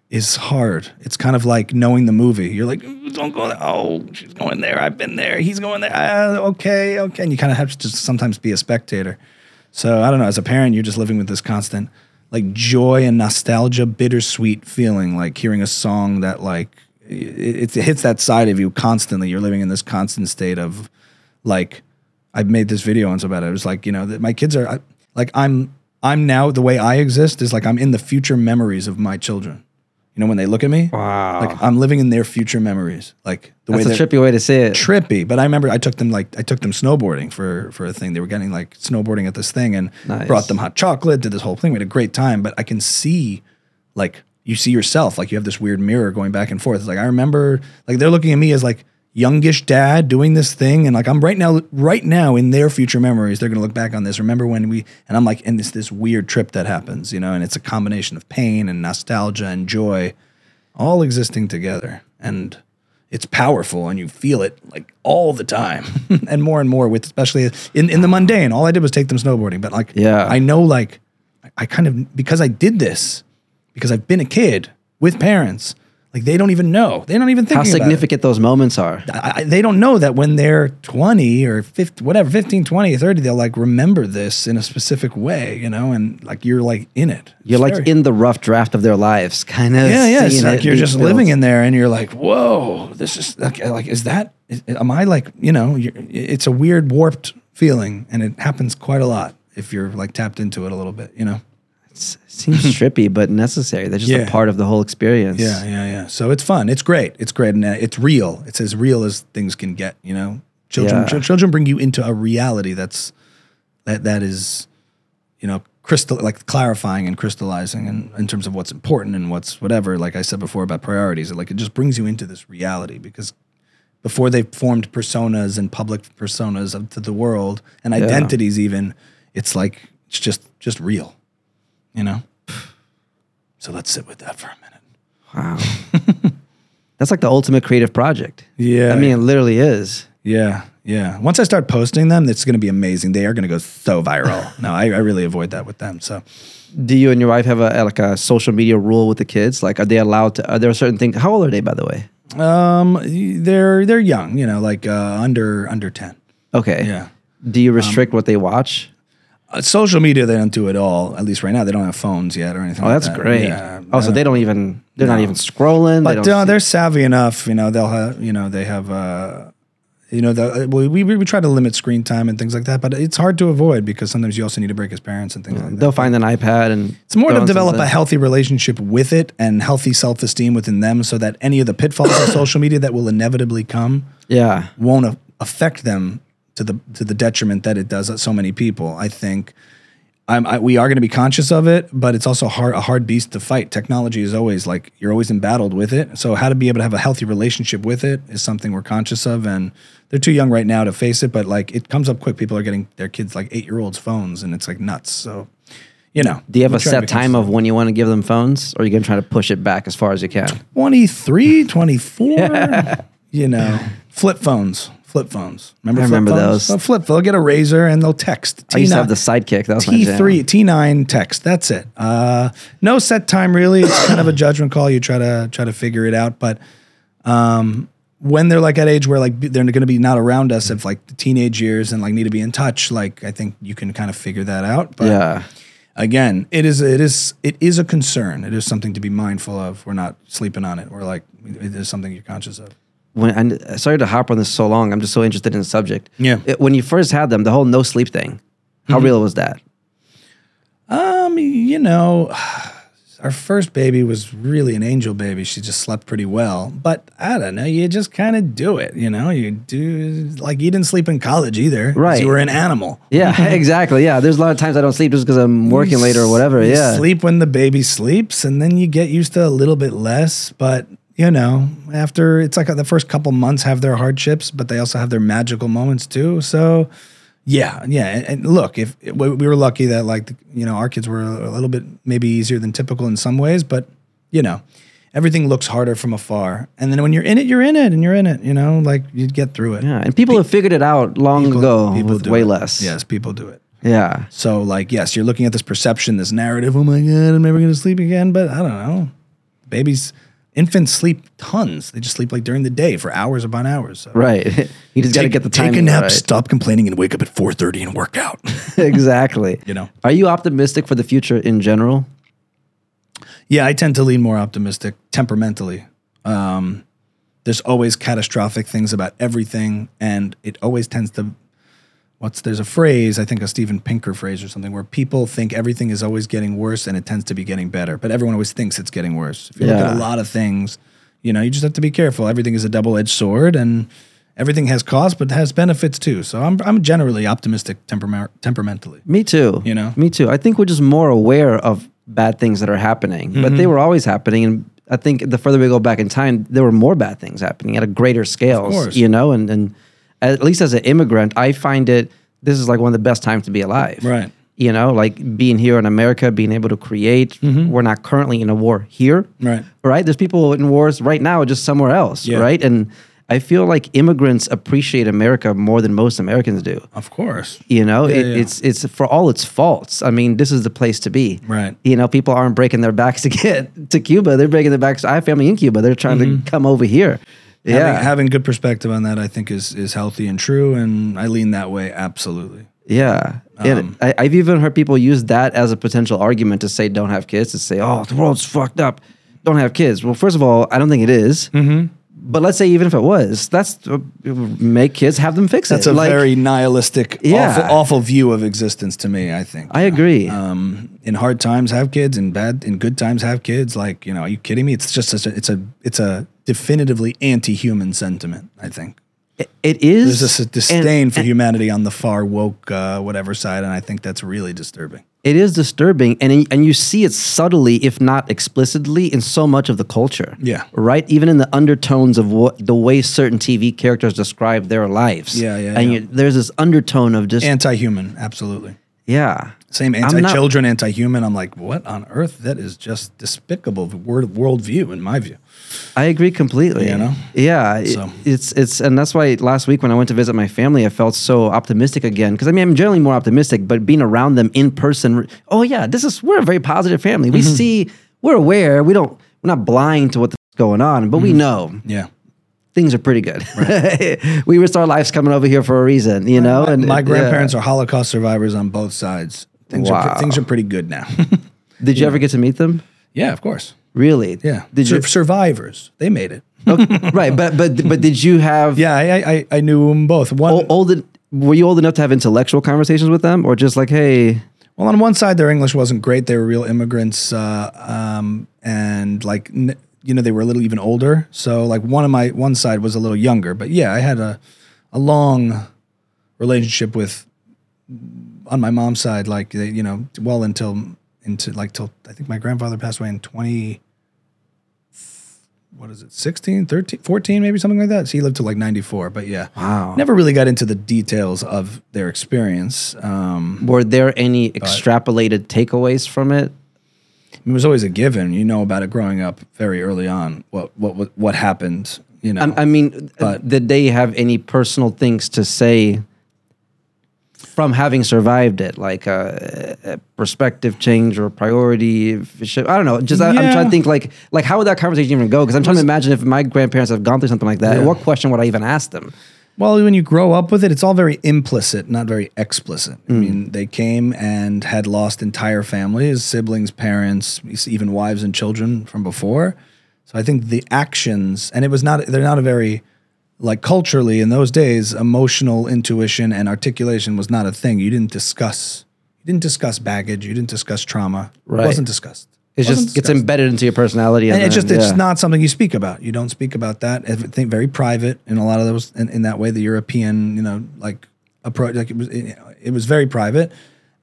is hard. It's kind of like knowing the movie. You're like, don't go there. Oh, she's going there. I've been there. He's going there. Ah, okay, okay. And you kind of have to just sometimes be a spectator. So I don't know. As a parent, you're just living with this constant like joy and nostalgia, bittersweet feeling, like hearing a song that like it, it hits that side of you constantly. You're living in this constant state of like I made this video once about it. It was like you know that my kids are I, like I'm I'm now the way I exist is like I'm in the future memories of my children. You know when they look at me, Wow. like I'm living in their future memories, like the That's way a they're trippy way to say it. trippy. But I remember I took them like I took them snowboarding for for a thing. They were getting like snowboarding at this thing and Nice. brought them hot chocolate. Did this whole thing. We had a great time. But I can see like you see yourself like you have this weird mirror going back and forth. It's like I remember like they're looking at me as like youngish dad doing this thing and like I'm right now right now in their future memories they're going to look back on this remember when we and I'm like in this this weird trip that happens you know and it's a combination of pain and nostalgia and joy all existing together. And it's powerful and you feel it like all the time and more and more with especially in, in the mundane. All I did was take them snowboarding. But like Yeah. I know like I kind of because I did this, because I've been a kid with parents, like they don't even know. They don't even think How significant those moments are. I, I- they don't know that when they're 20 or 50, whatever, 15, 20, 30, they'll like remember this in a specific way, you know, and like you're like in it. You're like in the rough draft of their lives, kind of. yeah, yeah. It's like it you're just built. living in there and you're like, whoa, this is like, like is that, is, am I like, you know, you're, it's a weird warped feeling and it happens quite a lot if you're like tapped into it a little bit, you know? Seems trippy, but necessary. They're just Yeah. a part of the whole experience. Yeah, yeah, yeah. So it's fun. It's great. It's great, and uh, it's real. It's as real as things can get. You know, children. Yeah. chil- children bring you into a reality that's that that is, you know, crystal like clarifying and crystallizing, and in terms of what's important and what's whatever. Like I said before about priorities, like it just brings you into this reality because before they formed personas and public personas of, to the world and identities, even it's like it's just just real. You know. So let's sit with that for a minute. Wow. That's like the ultimate creative project. Yeah. I mean, it literally is. Yeah, yeah. Once I start posting them, it's going to be amazing. They are going to go so viral. no, I, I really avoid that with them. So Do you and your wife have a like a social media rule with the kids? Like, are they allowed to? Are there certain things? How old are they, by the way? um, they're they're young, you know, like uh, under under ten. Okay. Yeah. Do you restrict what they watch? Uh, social media, they don't do it all. At least right now, they don't have phones yet or anything. Oh, like that's that. great. Yeah. oh, so uh, they don't even. They're not even scrolling. they But don't uh, they're savvy enough. You know, they'll have. You know, they have. Uh, you know, the, we, we we try to limit screen time and things like that, but it's hard to avoid because sometimes you also need to break his parents and things like that. they'll find an iPad and. It's more to develop a healthy relationship with it and healthy self esteem within them so that any of the pitfalls of social media that will inevitably come Yeah. won't a- affect them to the to the detriment that it does so many people. I think I'm, I, we are going to be conscious of it, but it's also hard, a hard beast to fight. Technology is always like you're always embattled with it. So how to be able to have a healthy relationship with it is something we're conscious of, and they're too young right now to face it. But like it comes up quick. People are getting their kids like eight year olds phones, and it's like nuts. So you know, Do you have a set time of when you want to give them phones, or are you gonna try to push it back as far as you can? 23, 24, you know, flip phones, flip phones. Remember, I flip remember phones? those. They'll flip, they'll get a Razr and they'll text. I used to have the sidekick. That was. T3, T9 text. That's it. Uh, no set time really. It's kind of a judgment call. You try to try to figure it out, but um, when they're like at age where like they're going to be not around us if like the teenage years and like need to be in touch, like I think you can kind of figure that out. But Yeah. again, it is it is it is a concern. It is something to be mindful of. We're not sleeping on it. We're like it is something you're conscious of. When and sorry to hop on this so long. I'm just so interested in the subject. Yeah. It- when you first had them, the whole no sleep thing. How Mm-hmm. real was that? Um, you know, our first baby was really an angel baby. She just slept pretty well. But I don't know, you just kind of do it, you know? You do like you didn't sleep in college either. Right. You were an animal. Yeah, exactly. Yeah, there's a lot of times I don't sleep just because I'm working later or whatever. You Yeah. Sleep when the baby sleeps, and then you get used to a little bit less. But you know, after it's like the first couple months have their hardships, but they also have their magical moments too. So, yeah, yeah. And, and look, if we we were lucky that like you know our kids were a little bit maybe easier than typical in some ways, but you know. Everything looks harder from afar, and then when you're in it, you're in it, and you're in it. You know, like you'd get through it. Yeah, and people have figured it out long ago with do way it. less. Yes, people do it. Yeah. So, like, yes, you're looking at this perception, this narrative. Oh my god, I'm never gonna sleep again. But I don't know. Babies, infants sleep tons. They just sleep like during the day for hours upon hours. So. Right. you just got to get the time. take a nap, right. stop complaining, and wake up at 4:30 and work out. exactly. You know. Are you optimistic for the future in general? yeah, I tend to lean more optimistic temperamentally. Um, there's always catastrophic things about everything, and it always tends to. What's there's a phrase I think a Steven Pinker phrase or something where people think everything is always getting worse and it tends to be getting better, but everyone always thinks it's getting worse. If you look at a lot of things, you know, you just have to be careful. Everything is a double edged sword, and everything has costs but has benefits too. So I'm I'm generally optimistic temperament temperamentally. Me too. You know? Me too. I think we're just more aware of bad things that are happening, but Mm-hmm. they were always happening. And I think the further we go back in time, there were more bad things happening at a greater course. you know? And, and at least as an immigrant, I find it, this is like one of the best times to be alive. Right. You know, like being here in America, being able to create. We're not currently in a war here, Mm-hmm. Right. Right. There's people in wars right now, just somewhere else, Yeah. right? And I feel like immigrants appreciate America more than most Americans do. Of course. You know, it, yeah. it's it's for all its faults. I mean, this is the place to be. Right. You know, people aren't breaking their backs to get to Cuba. They're breaking their backs. I have family in Cuba. They're trying to come over here. Yeah. Having, having good perspective on that, I think, is is healthy and true, and I lean that way absolutely. yeah. And Um, I, I've even heard people use that as a potential argument to say don't have kids. To say, oh, the world's fucked up. Don't have kids. Well, first of all, I don't think it is. Mm-hmm. But let's say even if it was, that's uh, make kids, have them fix That's it. a Like, very nihilistic, Yeah. awful, awful view of existence to me. I think. I agree. um, in hard times have kids, in bad, in good times have kids. Like you know, are you kidding me? It's just a, it's a, it's a definitively anti-human sentiment. I think It- it is. there's and- disdain for humanity on the far woke uh, whatever side, and I think that's really disturbing. It is disturbing, and and you see it subtly, if not explicitly, in so much of the culture. Yeah. right. Even in the undertones of what the way certain TV characters describe their lives. Yeah, yeah, And yeah. You, there's this undertone of just Anti-human, absolutely. yeah. Same I'm not- anti-children, anti-human. I'm like, what on earth? That is just despicable world worldview, in my view. I agree completely. You know? Yeah. it- So- it's it's and that's why last week when I went to visit my family, I felt so optimistic again. Because I mean, I'm generally more optimistic, but being around them in person, oh yeah, this is we're a very positive family. We Mm-hmm. see, we're aware. We don't, we're not blind to what's going on, but we Mm-hmm. know Yeah. things are pretty good. we risked our lives coming over here for a reason, you know. My, and my yeah. grandparents are Holocaust survivors on both sides. Things are Wow. pre- things are pretty good now. Did you ever get to meet them? yeah, of course. Really? Yeah. Did you? Survivors? They made it. Okay, right, but but but did you have? Yeah, I I, I- knew them both. One, Old, were you old enough to have intellectual conversations with them, or just like, hey, well, on one side, their English wasn't great. They were real immigrants, uh, um, and like n- you know, they were a little even older. So like one of my one side was a little younger, but yeah, I had a a long relationship with on my mom's side, like they, you know, well until into like till I think my grandfather passed away in twenty. What is it, 16, 13, 14, maybe something like that? So he lived to like 94. But yeah. Wow. Never really got into the details of their experience. Um, were there any extrapolated takeaways from it? it was always a given. You know about it growing up very early on. What what what, what happened? You know. I, I mean, But- did they have any personal things to say from having survived it, like a, a perspective change or priority? shift? I don't know. Just I, I'm Yeah. trying to think like like how would that conversation even go? Because I'm trying to imagine if my grandparents have gone through something like that, Yeah. what question would I even ask them? Well, when you grow up with it, it's all very implicit, not very explicit. I mm. mean, they came and had lost entire families, siblings, parents, even wives and children from before. So I think the actions, and it was not, they're not a very, like culturally in those days, emotional intuition and articulation was not a thing. You didn't discuss, you didn't discuss baggage, you didn't discuss trauma. Right. It wasn't discussed. It just gets embedded into your personality, and it's then- just it's yeah. not something you speak about. You don't speak about that. I think very private in a lot of those in, in that way. The European, you know, like approach, like it was it, it was very private,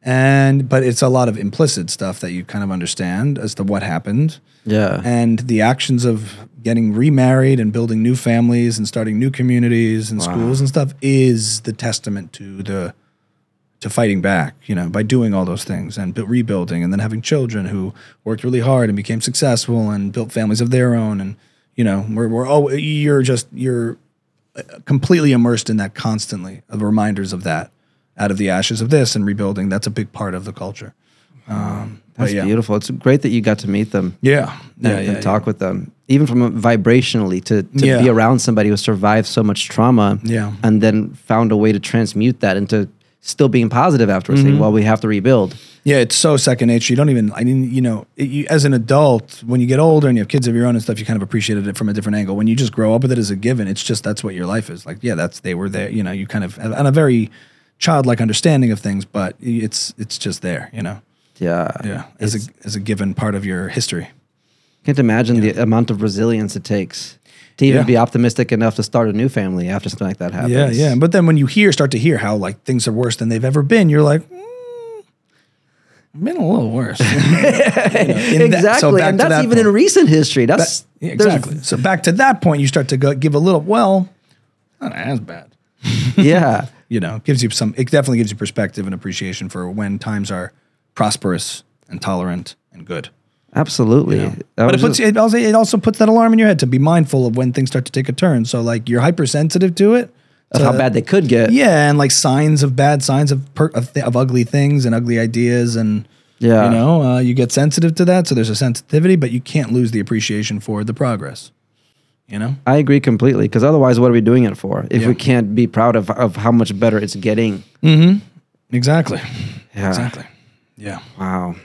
and but it's a lot of implicit stuff that you kind of understand as to what happened. Yeah. and the actions of getting remarried and building new families and starting new communities and schools and stuff is the testament to the to fighting back, you know, by doing all those things and bu- rebuilding and then having children who worked really hard and became successful and built families of their own. And, you know, we're, we're oh, you're just, you're uh, completely immersed in that constantly of reminders of that out of the ashes of this and rebuilding. That's a big part of the culture. Um, That's yeah. beautiful. It's great that you got to meet them. Yeah. and, Yeah. and yeah, talk with them, even from a, vibrationally to, to be around somebody who survived so much trauma, Yeah. and then found a way to transmute that into still being positive after Mm-hmm. saying, "Well, we have to rebuild." Yeah, it's so second nature. You don't even. I mean, you know, it, you, as an adult, when you get older and you have kids of your own and stuff, you kind of appreciated it from a different angle. When you just grow up with it as a given, it's just that's what your life is. Like, yeah, that's they were there. You know, you kind of on a very childlike understanding of things, but it's it's just there. You know, Yeah, yeah, as a as a given part of your history. can't imagine the amount of resilience it takes to even Yeah. be optimistic enough to start a new family after something like that happens. Yeah, yeah. But then when you hear, start to hear how like things are worse than they've ever been, you're like. Mm, been a little worse. You know, in that- exactly, so and that's that even point. in recent history. That's Yeah, exactly. So back to that point, you start to go, give a little. Well, not as bad. yeah. You know, it gives you some. It definitely gives you perspective and appreciation for when times are prosperous and tolerant and good. Absolutely. you know? But it puts just- it also it also puts that alarm in your head to be mindful of when things start to take a turn. So like you're hypersensitive to it. of to- how bad they could get. Yeah, and like signs of bad signs of per, of, th- of ugly things and ugly ideas and Yeah. you know uh, you get sensitive to that. So there's a sensitivity, but you can't lose the appreciation for the progress. You know. I agree completely. Because otherwise, what are we doing it for? If Yeah. we can't be proud of, of how much better it's getting. Mm-hmm. Exactly. Yeah. Exactly. Yeah. Wow.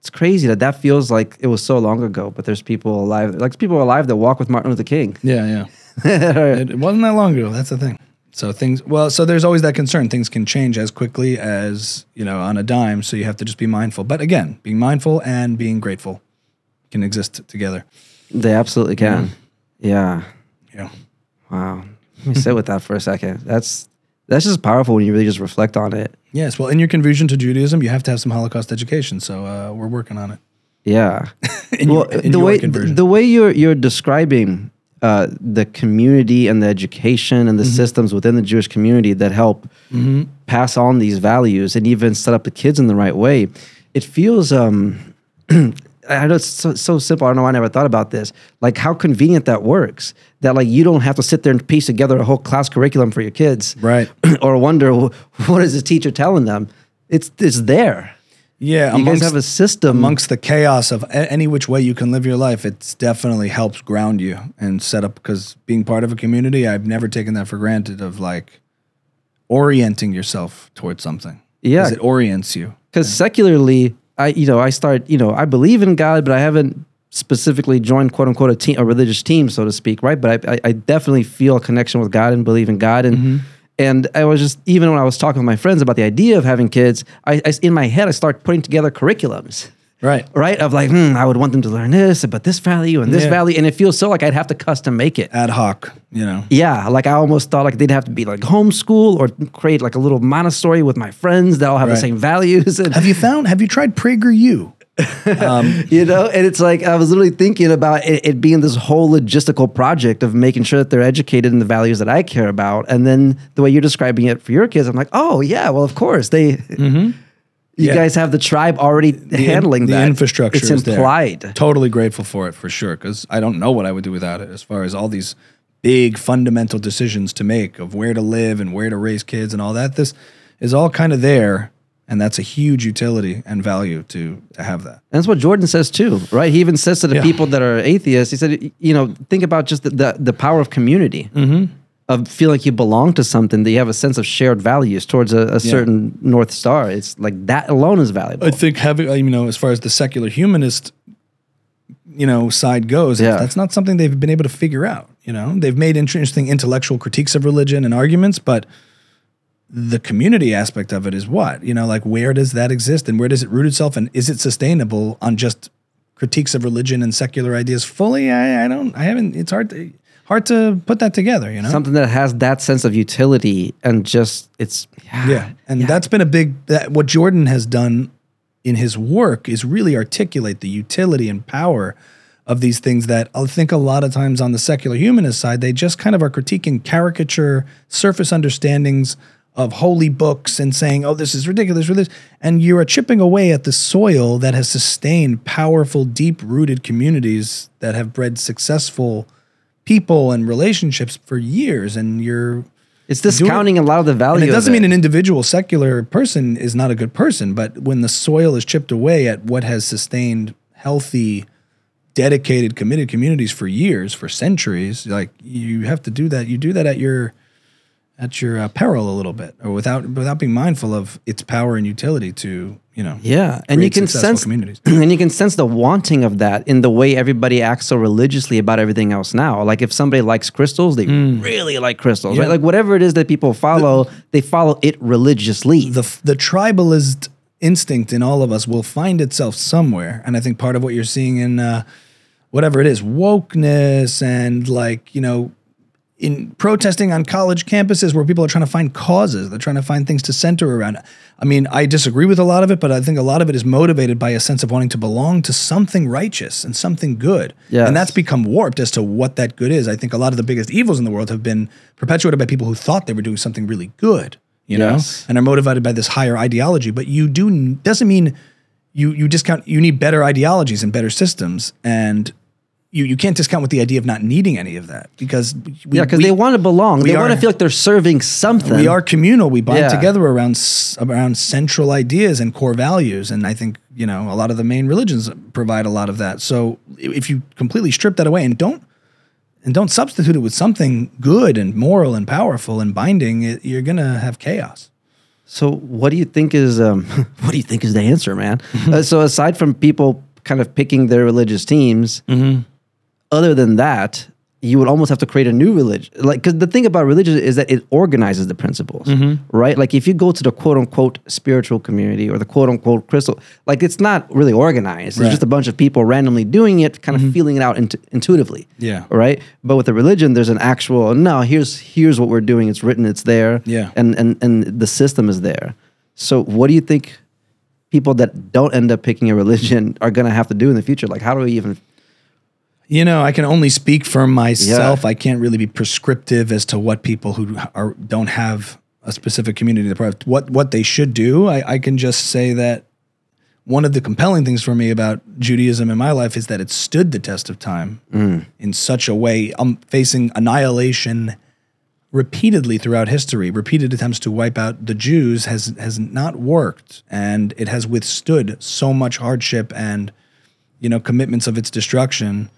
It's crazy that that feels like it was so long ago, but there's people alive, like people alive that walk with Martin Luther King. Yeah. Yeah. it, it wasn't that long ago. That's the thing. So things, well, so there's always that concern. Things can change as quickly as, you know, on a dime. So you have to just be mindful. But again, being mindful and being grateful can exist together. They absolutely can. Yeah. Yeah. Wow. Let me sit with that for a second. That's that's just powerful when you really just reflect on it. Yes. Well, in your conversion to Judaism, you have to have some Holocaust education. So uh, we're working on it. Yeah. Well, your, in the your way conversion. the way you're you're describing uh, the community and the education and the Mm-hmm. systems within the Jewish community that help pass on these values and even set up the kids in the right way, it feels. Um, I know it's so, so simple. I don't know why I never thought about this. Like how convenient that works. That like you don't have to sit there and piece together a whole class curriculum for your kids, Right. or wonder "Wh- what is the teacher telling them. It's it's there. yeah. You guys have a system. amongst the chaos of any which way you can live your life, it's definitely helps ground you and set up because being part of a community, I've never taken that for granted of like orienting yourself towards something. Yeah. it orients you. because secularly i you know i start you know i believe in god but i haven't specifically joined quote unquote a team a religious team so to speak right? But i, I, I definitely feel a connection with god and believe in god. And mm-hmm. and i was just even when i was talking with my friends about the idea of having kids i, I in my head i start putting together curriculums Right. right of like hmm, i would want them to learn this but this value and this Yeah. value and it feels so like i'd have to custom make it Ad hoc, you know. yeah, like I almost thought like they'd have to be like homeschool or create like a little Montessori with my friends that all have the same values. And Have you found, have you tried PragerU? you know and it's like i was literally thinking about it, it being this whole logistical project of making sure that they're educated in the values that i care about and then the way you're describing it for your kids i'm like oh yeah well of course they you. Yeah. guys have the tribe already handling the that infrastructure it's is there. implied Totally grateful for it for sure because I don't know what I would do without it as far as all these big fundamental decisions to make of where to live and where to raise kids and all that. This is all kind of there, and that's a huge utility and value to, to have that. And that's what Jordan says too, right? He even says to the Yeah. people that are atheists, he said, you know, think about just the, the, the power of community, Mm-hmm. Of feeling like you belong to something, that you have a sense of shared values towards a, a certain North Star. It's like that alone is valuable. I think having you know as far as the secular humanist you know side goes, Yeah. that's not something they've been able to figure out. You know, they've made interesting intellectual critiques of religion and arguments, but the community aspect of it is what you know, like where does that exist and where does it root itself, and is it sustainable on just critiques of religion and secular ideas fully? I, I don't, I haven't. It's hard to hard to put that together. You know, something that has that sense of utility and just it's yeah, Yeah, and that's been a big that what Jordan has done in his work is really articulate the utility and power of these things that I think a lot of times on the secular humanist side they just kind of are critiquing caricature, surface understandings of holy books and saying, "Oh, this is ridiculous," or this, and you are chipping away at the soil that has sustained powerful, deep-rooted communities that have bred successful people and relationships for years, and you're it's discounting a lot of the value. and it doesn't mean an individual secular person is not a good person, but when the soil is chipped away at what has sustained healthy, dedicated, committed communities for years, for centuries, like you have to do that. You do that at your at your uh, peril a little bit, or without without being mindful of its power and utility to you know. Yeah, and you can sense communities. and you can sense the wanting of that in the way everybody acts so religiously about everything else now. Like if somebody likes crystals, they really like crystals, right? Mm. Like whatever it is that people follow, they follow it religiously. the the tribalist instinct in all of us will find itself somewhere, and I think part of what you're seeing in uh, whatever it is, wokeness and like you know in protesting on college campuses where people are trying to find causes. They're trying to find things to center around. I mean, I disagree with a lot of it, but I think a lot of it is motivated by a sense of wanting to belong to something righteous and something good. Yes. And that's become warped as to what that good is. I think a lot of the biggest evils in the world have been perpetuated by people who thought they were doing something really good, you know, and are motivated by this higher ideology. But you do doesn't mean you you discount you need better ideologies and better systems and you, you can't discount with the idea of not needing any of that because we, Yeah, because they want to belong. They want to feel like they're serving something. we are communal. We bind Yeah. together around around central ideas and core values, and I think you know a lot of the main religions provide a lot of that. So if you completely strip that away and don't and don't substitute it with something good and moral and powerful and binding, it, you're gonna have chaos. So, what do you think is um, what do you think is the answer, man? uh, so, aside from people kind of picking their religious teams, other than that, you would almost have to create a new religion. Like, because the thing about religion is that it organizes the principles, mm-hmm. right? Like, if you go to the quote unquote spiritual community or the quote unquote crystal, like, it's not really organized. It's just a bunch of people randomly doing it, kind of mm-hmm. feeling it out int- intuitively. Yeah. Right. But with the religion, there's an actual no. Here's here's what we're doing. It's written. It's there. Yeah. And and and the system is there. So, what do you think people that don't end up picking a religion are going to have to do in the future? Like, how do we even? You know, I can only speak for myself. I can't really be prescriptive as to what people who are don't have a specific community to provide what what they should do. I, I can just say that one of the compelling things for me about Judaism in my life is that it stood the test of time mm. in such a way. I'm facing annihilation repeatedly throughout history. Repeated attempts to wipe out the Jews has has not worked, and it has withstood so much hardship and you know commitments of its destruction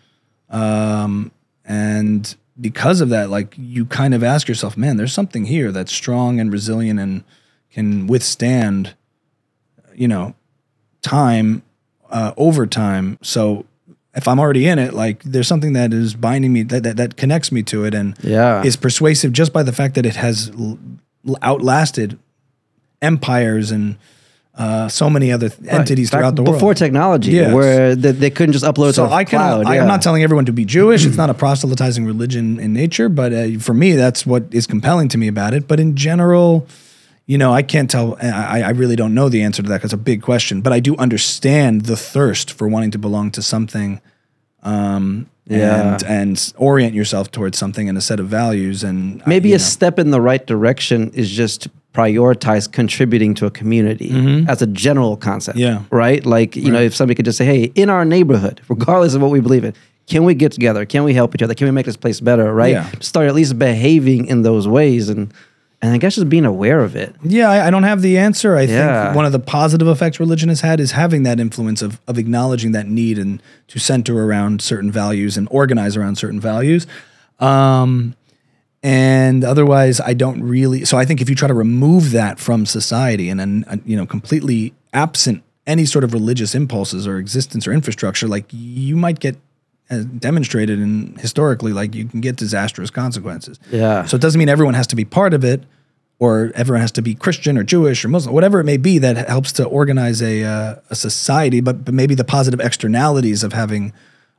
um, and because of that like you kind of ask yourself man there's something here that's strong and resilient and can withstand you know time uh, over time so if i'm already in it like there's something that is binding me that, that, that connects me to it and Yeah. is persuasive just by the fact that it has l- outlasted empires and uh, so many other th- entities Back throughout the world before technology, Yes. where they, they couldn't just upload so I can. cloud. I, yeah. am not telling everyone to be Jewish. It's not a proselytizing religion in nature, but uh, for me, that's what is compelling to me about it. But in general, you know, I can't tell. I, I really don't know the answer to that. it's a big question, but I do understand the thirst for wanting to belong to something. Um, Yeah. and and orient yourself towards something and a set of values and uh, Maybe you a know. step in the right direction is just prioritize contributing to a community as a general concept. Mm-hmm. Yeah. Right? Like, you know, if somebody could just say, hey, in our neighborhood, regardless of what we believe in, can we get together? Can we help each other? Can we make this place better? Right? Yeah. Start at least behaving in those ways and and I guess just being aware of it. Yeah, I, I don't have the answer. I Yeah. think one of the positive effects religion has had is having that influence of, of acknowledging that need and to center around certain values and organize around certain values. Um, and otherwise, I don't really. So I think if you try to remove that from society and then uh, you know completely absent any sort of religious impulses or existence or infrastructure, like you might get as demonstrated and historically, like you can get disastrous consequences. Yeah. So it doesn't mean everyone has to be part of it, or everyone has to be Christian or Jewish or Muslim, whatever it may be that helps to organize a uh, a society. But but maybe the positive externalities of having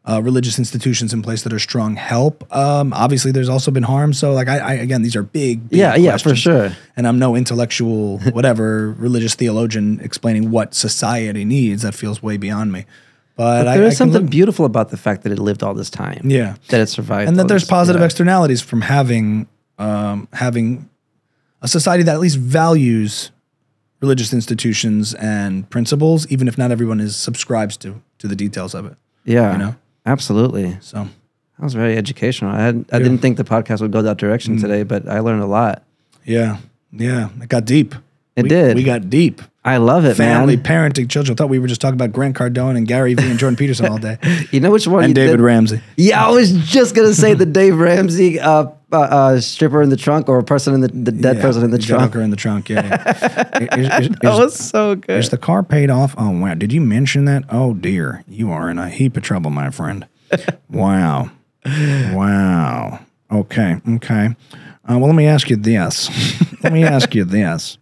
uh, religious institutions in place that are strong help. Um, obviously, there's also been harm. So like I, I again, these are big. big Yeah, yeah, for sure. And I'm no intellectual, whatever religious theologian explaining what society needs. That feels way beyond me. But, But there I is can something look- beautiful about the fact that it lived all this time. Yeah. That it survived. and that there's this- positive yeah. externalities from having um, having a society that at least values religious institutions and principles, even if not everyone is subscribes to to the details of it. Yeah. you know? Absolutely. So That was very educational. I had, I didn't think the podcast would go that Mm. direction today, but I learned a lot. yeah, yeah, it got deep. It We- did. We got deep. I love it, Family, man. parenting, children. I thought we were just talking about Grant Cardone and Gary Vee and Jordan Peterson all day, You know which one? and David did? Ramsey. Yeah, I was just gonna say the Dave Ramsey uh, uh, uh, stripper in the trunk or a person in the, the dead Yeah, person in the trunk. Junker in the trunk. Yeah. yeah. Here's- here's- That was so good. Is the car paid off? Oh wow! Did you mention that? Oh dear, you are in a heap of trouble, my friend. wow, wow. Okay, okay. Uh, well, let me ask you this. let me ask you this.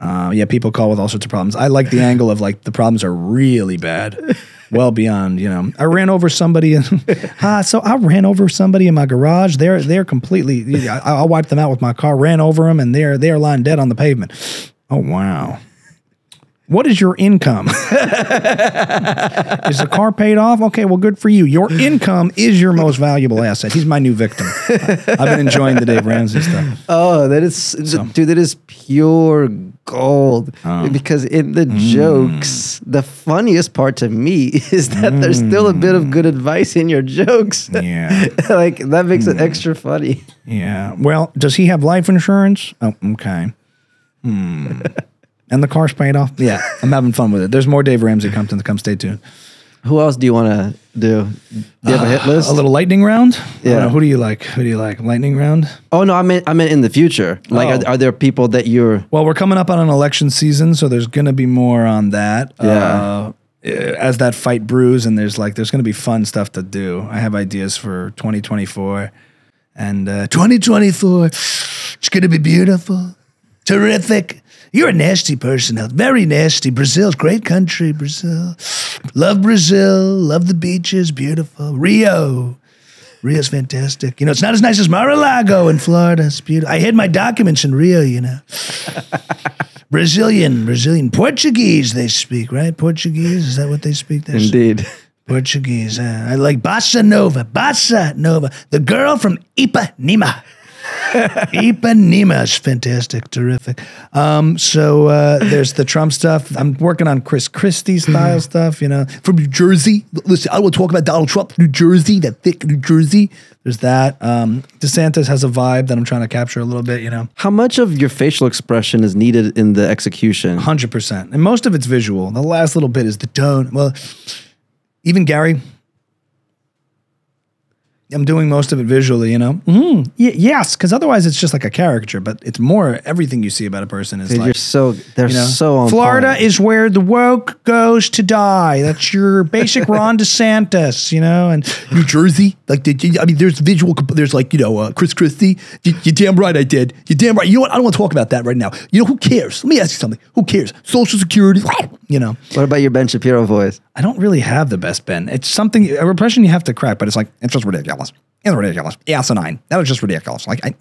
Uh, yeah, people call with all sorts of problems. I like the angle of like the problems are really bad, well beyond, you know. I ran over somebody, and ah, so I ran over somebody in my garage. They're they're completely. I, I wiped them out with my car, ran over them, and they're they're lying dead on the pavement. Oh wow. What is your income? is the car paid off? Okay, well, good for you. Your income is your most valuable asset. He's my new victim. I've been enjoying the Dave Ramsey stuff. Oh, that is, dude, that is pure gold. Oh. Because in the Mm. jokes, the funniest part to me is that there's still a bit of good advice in your jokes. Yeah. like that makes Mm. it extra funny. Yeah. Well, does he have life insurance? Oh, okay. Hmm. and the car's paid off? Yeah. I'm having fun with it. There's more Dave Ramsey content to come. Stay tuned. Who else do you want to do? Do you have a hit list? A little lightning round? Yeah. know. Who do you like? Who do you like? Lightning round? Oh no, I meant I meant in the future. Like, Oh. are, are there people that you're? Well, we're coming up on an election season, so there's going to be more on that. Yeah. Uh, as that fight brews, and there's like there's going to be fun stuff to do. I have ideas for 2024, and uh, 2024. It's going to be beautiful, terrific. You're a nasty person, Al. very nasty. Brazil's great country, Brazil. Love Brazil, love the beaches, beautiful. Rio, Rio's fantastic. You know, it's not as nice as Mar-a-Lago in Florida. It's beautiful. I hid my documents in Rio, you know. Brazilian, Brazilian, Portuguese. They speak right. Portuguese is that what they speak? there? Indeed. Portuguese. Uh, I like bossa nova. Bossa nova. The girl from Ipanema. Ipanema is fantastic, terrific. Um, so uh, there's the Trump stuff. I'm working on Chris Christie style stuff. You know, from New Jersey. Listen, I will talk about Donald Trump, New Jersey, that thick New Jersey. There's that. Um, DeSantis has a vibe that I'm trying to capture a little bit. You know. How much of your facial expression is needed in the execution? Hundred percent, and most of it's visual. The last little bit is the tone. Well, even Gary, I'm doing most of it visually. You know, Mm, y- yes, because otherwise it's just like a caricature, but it's more everything you see about a person is Dude, like you're so they're you know, so on Florida point. is where the woke goes to die. That's your basic Ron DeSantis, you know, and New Jersey. Like, did you, I mean, there's visual. comp- There's like you know, uh, Chris Christie. You, you're damn right, I did. You're damn right. You know what? I don't want to talk about that right now. You know who cares? Let me ask you something. Who cares? Social Security. You know, What about your Ben Shapiro voice? I don't really have the best Ben. It's something a repression you have to crack, but it's like it's just ridiculous. It's ridiculous. Asinine. That was just ridiculous. Like I,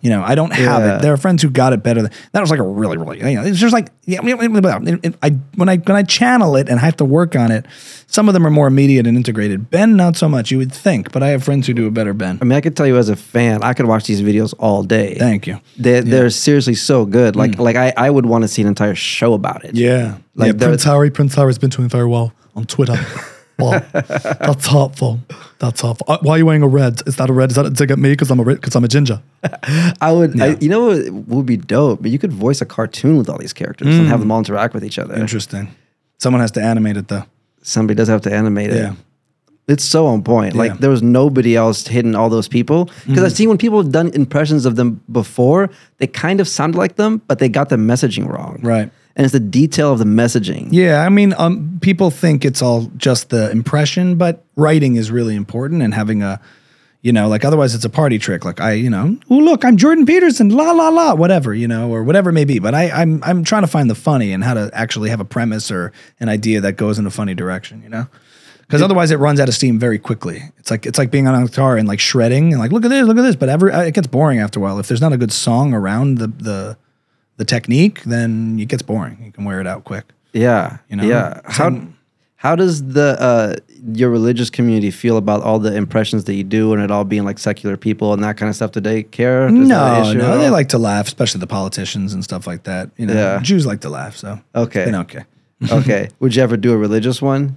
you know, I don't have Yeah. it. There are friends who got it better. Than, that was like a really, really. You know, it's just like yeah. I when I when I channel it and I have to work on it, some of them are more immediate and integrated. Ben, not so much. You would think, but I have friends who do a better Ben. I mean, I could tell you as a fan, I could watch these videos all day. Thank you. They, They're seriously so good. Like, mm. like I, I would want to see an entire show about it. Yeah. Like yeah, Prince Harry. Prince Harry's been doing very well on Twitter. Well, that's hurtful. That's hurtful. Uh, why are you wearing a red? Is that a red? Is that a dig at me because I'm a because I'm a ginger? I would, I, you know, what would be dope. But you could voice a cartoon with all these characters and have them all interact with each other. Interesting. Someone has to animate it though. Somebody does have to animate it. Yeah. It's so on point. Yeah. Like there was nobody else hitting all those people because I've seen when people have done impressions of them before, they kind of sound like them, but they got the messaging wrong. Right. And it's the detail of the messaging. Yeah, I mean, um, people think it's all just the impression, but writing is really important and having a, you know, like otherwise it's a party trick. Like I, you know, oh look, I'm Jordan Peterson, la la la, whatever, you know, or whatever it may be. But I, I'm I'm trying to find the funny and how to actually have a premise or an idea that goes in a funny direction, you know. Because otherwise, it runs out of steam very quickly. It's like it's like being on a guitar and like shredding and like look at this, look at this. But every it gets boring after a while. If there's not a good song around the the the technique, then it gets boring. You can wear it out quick. Yeah. You know? Yeah. How how does the uh, your religious community feel about all the impressions that you do and it all being like secular people and that kind of stuff? Do they care? Is No, issue no, they like to laugh, especially the politicians and stuff like that. You know, Yeah. Jews like to laugh, so Okay. they don't care. okay. Would you ever do a religious one?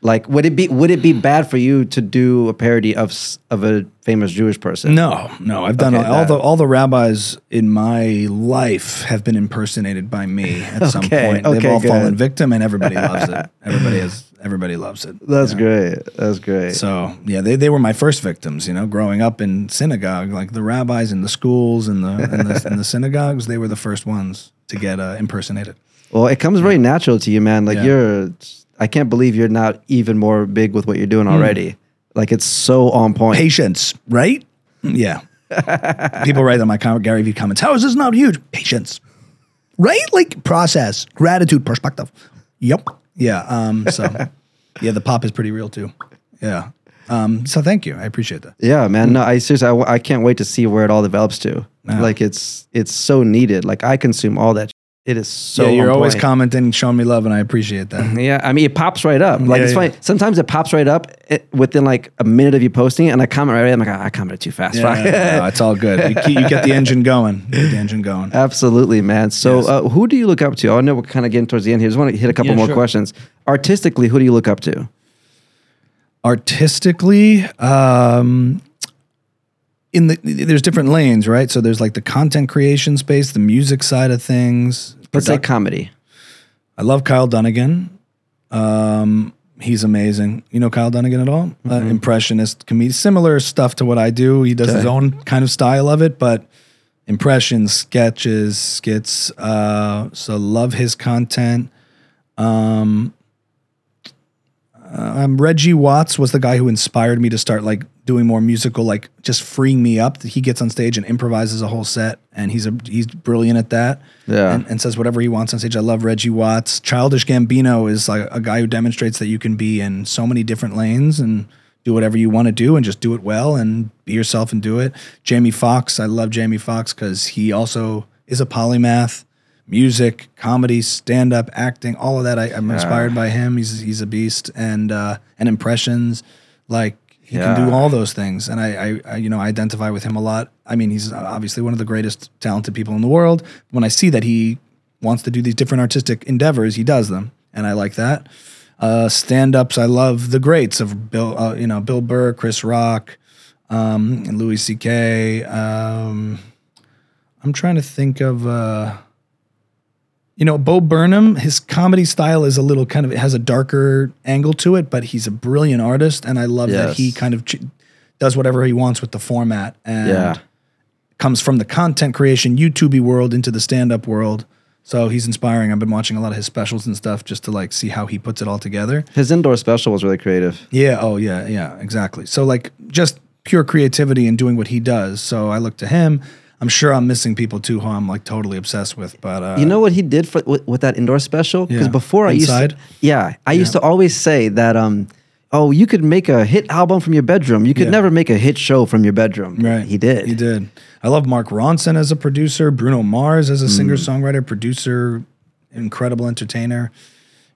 Like, would it be would it be bad for you to do a parody of of a famous Jewish person? No, no, I've done Okay, all, all the all the rabbis in my life have been impersonated by me at some Okay, point. They've all fallen victim, and everybody loves it. Everybody has everybody loves it. That's you know? great. That's great. So yeah, they, they were my first victims. You know, growing up in synagogue, like the rabbis in the schools and the and the, the synagogues, they were the first ones to get uh, impersonated. well, it comes very natural to you, man. Like Yeah. you're, I can't believe you're not even more big with what you're Hmm. doing already. Like it's so on point. Patience, right? Yeah. People write on my comment, Gary Vee comments, how is this not huge? Patience. Right? Like process, gratitude, perspective. Yep. Yeah. Um, so yeah, the pop is pretty real too. Yeah. Um, so thank you. I appreciate that. Yeah, man. No, I seriously, I, I can't wait to see where it all develops to. Like it's it's so needed. Like I consume all that. It is so. yeah, you're always commenting, and showing me love, and I appreciate that. Yeah, I mean, it pops right up. Like Yeah, it's yeah. funny. Sometimes it pops right up it, within like a minute of you posting it, and I comment right away. I'm like, "Ah, I commented too fast. Yeah, Fuck." no, it's all good. You, keep, you get the engine going. Get the engine going. Absolutely, man. So, Yes. uh, who do you look up to? I know we're kind of getting towards the end here. I Just want to hit a couple Yeah, more sure. questions. Artistically, who do you look up to? artistically um in the there's different lanes right so there's like the content creation space the music side of things Let's say comedy. i love kyle dunnigan. Um he's amazing. You know kyle dunnigan at all? Uh, impressionist comedian. Similar stuff to what i do. He does his own kind of style of it but impressions sketches skits uh so love his content. Um, Reggie Watts was the guy who inspired me to start like doing more musical, like just freeing me up. He gets on stage and improvises a whole set, and he's a he's brilliant at that. Yeah. and, and says whatever he wants on stage. I love Reggie Watts. Childish Gambino is like a guy who demonstrates that you can be in so many different lanes and do whatever you want to do and just do it well and be yourself and do it. Jamie Foxx, I love Jamie Foxx because he also is a polymath. Music, comedy, stand up, acting, all of that. I, I'm inspired by him. He's he's a beast, and uh, and impressions, like he can do all those things. And I, I, I, you know, I identify with him a lot. I mean, he's obviously one of the greatest talented people in the world. When I see that he wants to do these different artistic endeavors, he does them, and I like that. Uh, stand ups, I love the greats of Bill, uh, you know, Bill Burr, Chris Rock, um, and Louis C.K. Um, I'm trying to think of. Uh, you know, Bo Burnham, his comedy style is a little kind of it has a darker angle to it, but he's a brilliant artist, and I love that he kind of ch- does whatever he wants with the format and Yeah. comes from the content creation YouTube world into the stand up world. So he's inspiring. I've been watching a lot of his specials and stuff just to like see how he puts it all together. His indoor special was really creative. Yeah. Oh, yeah. Yeah. Exactly. So like just pure creativity and doing what he does. So I look to him. I'm sure I'm missing people too who I'm like totally obsessed with. But uh, You know what he did for with, with that indoor special? Because Yeah. before I Inside? used to, yeah, I used to always say that, um, oh, you could make a hit album from your bedroom. You could Yeah. never make a hit show from your bedroom. Right. He did. He did. I love Mark Ronson as a producer, Bruno Mars as a singer songwriter, producer, incredible entertainer.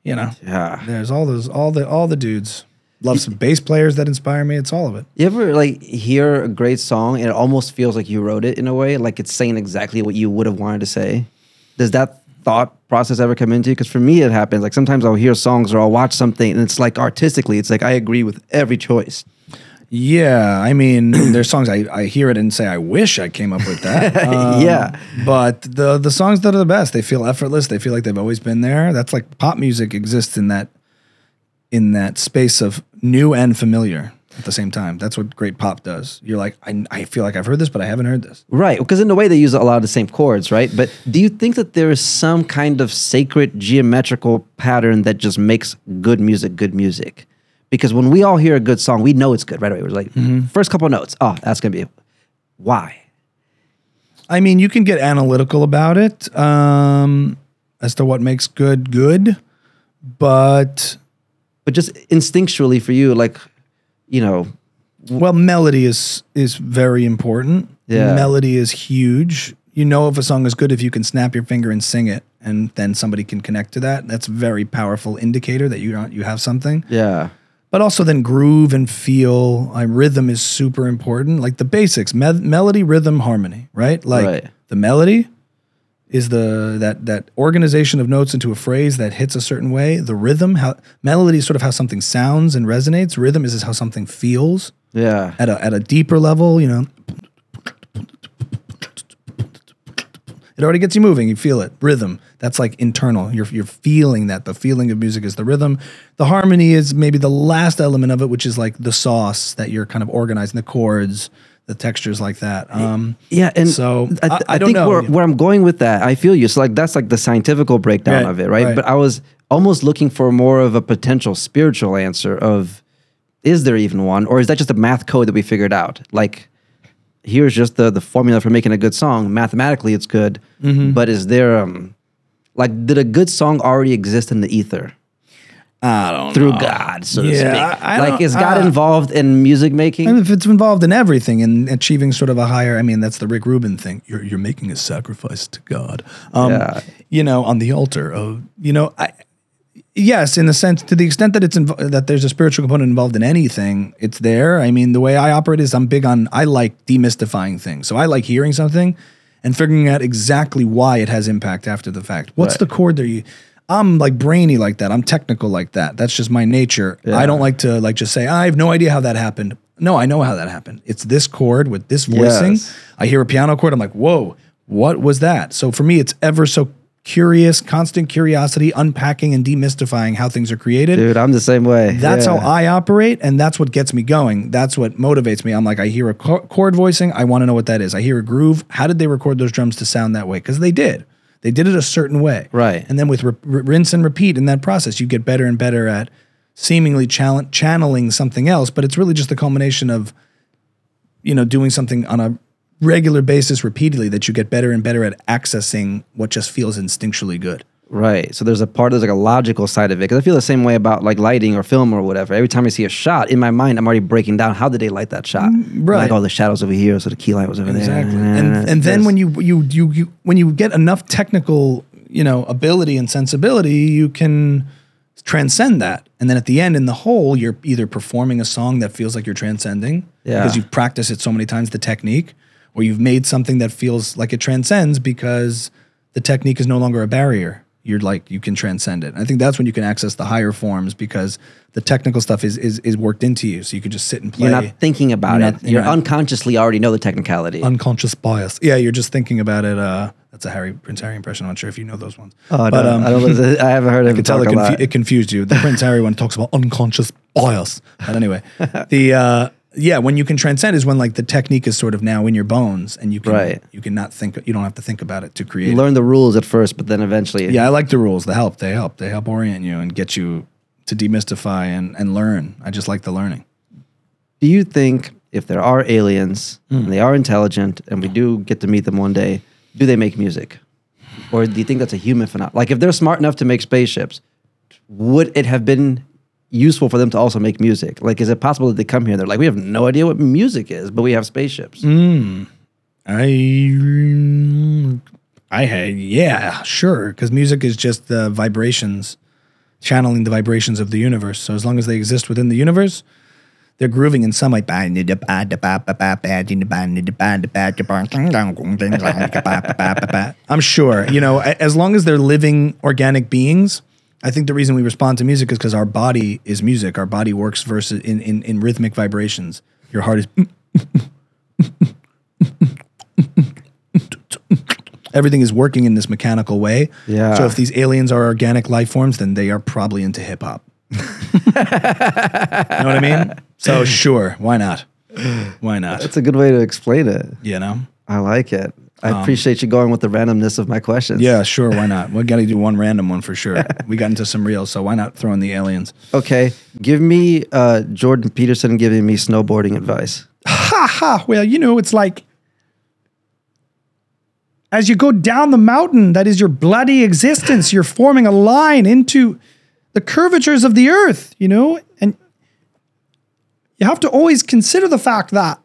You know, Yeah. there's all those, all the, all the dudes. Love some bass players that inspire me. It's all of it. You ever like hear a great song and it almost feels like you wrote it in a way, like it's saying exactly what you would have wanted to say? Does that thought process ever come into you? Because for me, it happens. Like sometimes I'll hear songs or I'll watch something and it's like artistically, it's like I agree with every choice. Yeah, I mean, there's songs I, I hear it and say, I wish I came up with that. Um, Yeah. But the the songs that are the best, they feel effortless. They feel like they've always been there. That's like pop music exists in that in that space of new and familiar at the same time. That's what great pop does. You're like, I, I feel like I've heard this, but I haven't heard this. Right, because in a way they use a lot of the same chords, right? But do you think that there is some kind of sacred geometrical pattern that just makes good music good music? Because when we all hear a good song, we know it's good right away. We're like, first couple notes, oh, that's gonna be. Why? I mean, you can get analytical about it um, as to what makes good good, but But just instinctually for you, like, you know, Well, melody is is very important. Yeah. Melody is huge. You know if a song is good if you can snap your finger and sing it and then somebody can connect to that. That's a very powerful indicator that you you have something. yeah, But also then groove and feel, uh, rhythm is super important. Like the basics, me- melody, rhythm, harmony, right? Like Right. the melody is the that that organization of notes into a phrase that hits a certain way. The rhythm, how melody is sort of how something sounds and resonates. Rhythm is how something feels yeah, at a at a deeper level, you know. It already gets you moving. You feel it. Rhythm. That's like internal. You're you're feeling that. The feeling of music is the rhythm. The harmony is maybe the last element of it, which is like the sauce that you're kind of organizing the chords, the textures like that. Um, yeah. And So, I, I- I don't think know. Where, where I'm going with that, I feel you. So like that's like the scientifical breakdown Right, of it, right? right. But I was almost looking for more of a potential spiritual answer of is there even one, or is that just a math code that we figured out? Like here's just the the formula for making a good song. Mathematically, it's good, Mm-hmm. but is there um like did a good song already exist in the ether? I don't through know. God, so to Yeah, speak. I- I like, is God involved in music making? If it's involved in everything and achieving sort of a higher, I mean, that's the Rick Rubin thing. You're, you're making a sacrifice to God, um, Yeah. you know, on the altar of, you know, I, yes, in the sense, to the extent that it's invo- that there's a spiritual component involved in anything, it's there. I mean, the way I operate is I'm big on, I like demystifying things. So I like hearing something and figuring out exactly why it has impact after the fact. What's Right. the chord there? You, I'm like brainy like that. I'm technical like that. That's just my nature. I don't like to like just say I have no idea how that happened. No, I know how that happened. It's this chord with this voicing. Yes. I hear a piano chord. I'm like, whoa, what was that? So for me, it's ever so curious, constant curiosity, unpacking and demystifying how things are created. Dude, I'm the same way. That's Yeah. how I operate, and that's what gets me going. That's what motivates me. I'm like, I hear a chord voicing, I want to know what that is. I hear a groove. How did they record those drums to sound that way? Because they did. They did it a certain way. Right. And then with r- r- rinse and repeat in that process, you get better and better at seemingly channeling something else, but it's really just the culmination of, you know, doing something on a regular basis repeatedly that you get better and better at accessing what just feels instinctually good. Right. So there's a part, there's like a logical side of it. Because I feel the same way about like lighting or film or whatever. Every time I see a shot, in my mind, I'm already breaking down how did they light that shot? Mm, right. Like, oh, the shadows over here, so the key light was over Exactly. there. Exactly. And and then when you, you you you when you get enough technical, you know, ability and sensibility, you can transcend that. And then at the end in the whole, you're either performing a song that feels like you're transcending Yeah. because you've practiced it so many times the technique, or you've made something that feels like it transcends because the technique is no longer a barrier. You're like you can transcend it. And I think that's when you can access the higher forms because the technical stuff is is, is worked into you. So you can just sit and play. you're not thinking about You're it. not- you you're not- unconsciously already know the technicality. Unconscious bias. Yeah, you're just thinking about it. Uh, that's a Harry Prince Harry impression. I'm not sure if you know those ones. oh, but no, um, I, don't, I haven't heard I can tell it, confu- it confused you. The Prince Harry one talks about Unconscious bias. But anyway, the uh, yeah, when you can transcend is when like the technique is sort of now in your bones, and you can Right. you can not think. You don't have to think about it to create. you it. learn the rules at first, but then eventually. Yeah, I like the rules. They help. They help. They help orient you and get you to demystify and and learn. I just like the learning. Do you think if there are aliens Hmm. and they are intelligent and we do get to meet them one day, do they make music? Or do you think that's a human phenomenon? Like if they're smart enough to make spaceships, would it have been useful for them to also make music? Like is it possible that they come here and they're like, we have no idea what music is, but we have spaceships? Hmm. I I had yeah, sure, because music is just the vibrations, channeling the vibrations of the universe. So as long as they exist within the universe, they're grooving in some way. I'm sure, you know, as long as they're living organic beings. I think the reason we respond to music is because our body is music. Our body works versus in, in, in rhythmic vibrations. Your heart is everything is working in this mechanical way. Yeah. So if these aliens are organic life forms, then they are probably into hip hop. you know what I mean? So sure, why not? Why not? That's a good way to explain it. You know? I like it. I appreciate you going with the randomness of my questions. Um, Yeah, sure, why not? We got to do one random one for sure. we got into some real, so why not throw in the aliens? Okay. Give me uh, Jordan Peterson giving me snowboarding advice. Ha ha. Well, you know, it's like as you go down the mountain, that is your bloody existence. You're forming a line into the curvatures of the earth, you know? And you have to always consider the fact that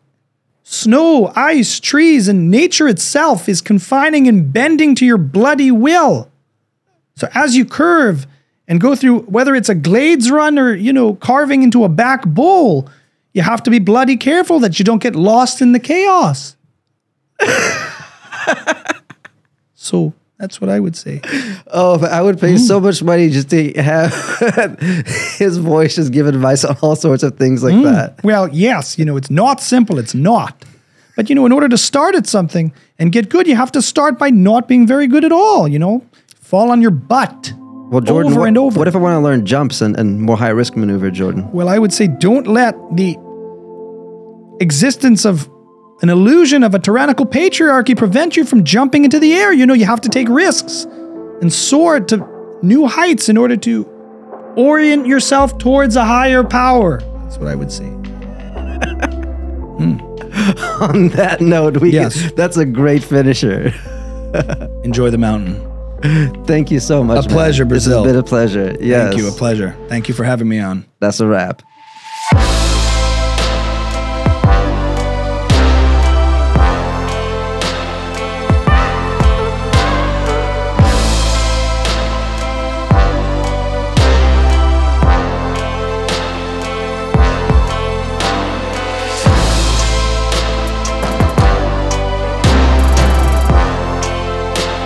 snow, ice, trees, and nature itself is confining and bending to your bloody will. So as you curve and go through, whether it's a glades run or, you know, carving into a back bowl, you have to be bloody careful that you don't get lost in the chaos. so that's what I would say. Oh, but I would pay so mm. much money just to have his voice just give advice on all sorts of things like mm. that. Well, yes, you know, it's not simple. It's not. But, you know, in order to start at something and get good, you have to start by not being very good at all, you know? Fall on your butt. Well, Jordan, over what, and over. what if I want to learn jumps and, and more high risk maneuver, Jordan? Well, I would say don't let the existence of an illusion of a tyrannical patriarchy prevent you from jumping into the air. You know, you have to take risks and soar to new heights in order to orient yourself towards a higher power. That's what I would say. On that note, we Yes. can, that's a great finisher. Enjoy the mountain. Thank you so much. A pleasure. Brazil. It's been a pleasure. Yes. Thank you. A pleasure. Thank you for having me on. That's a wrap.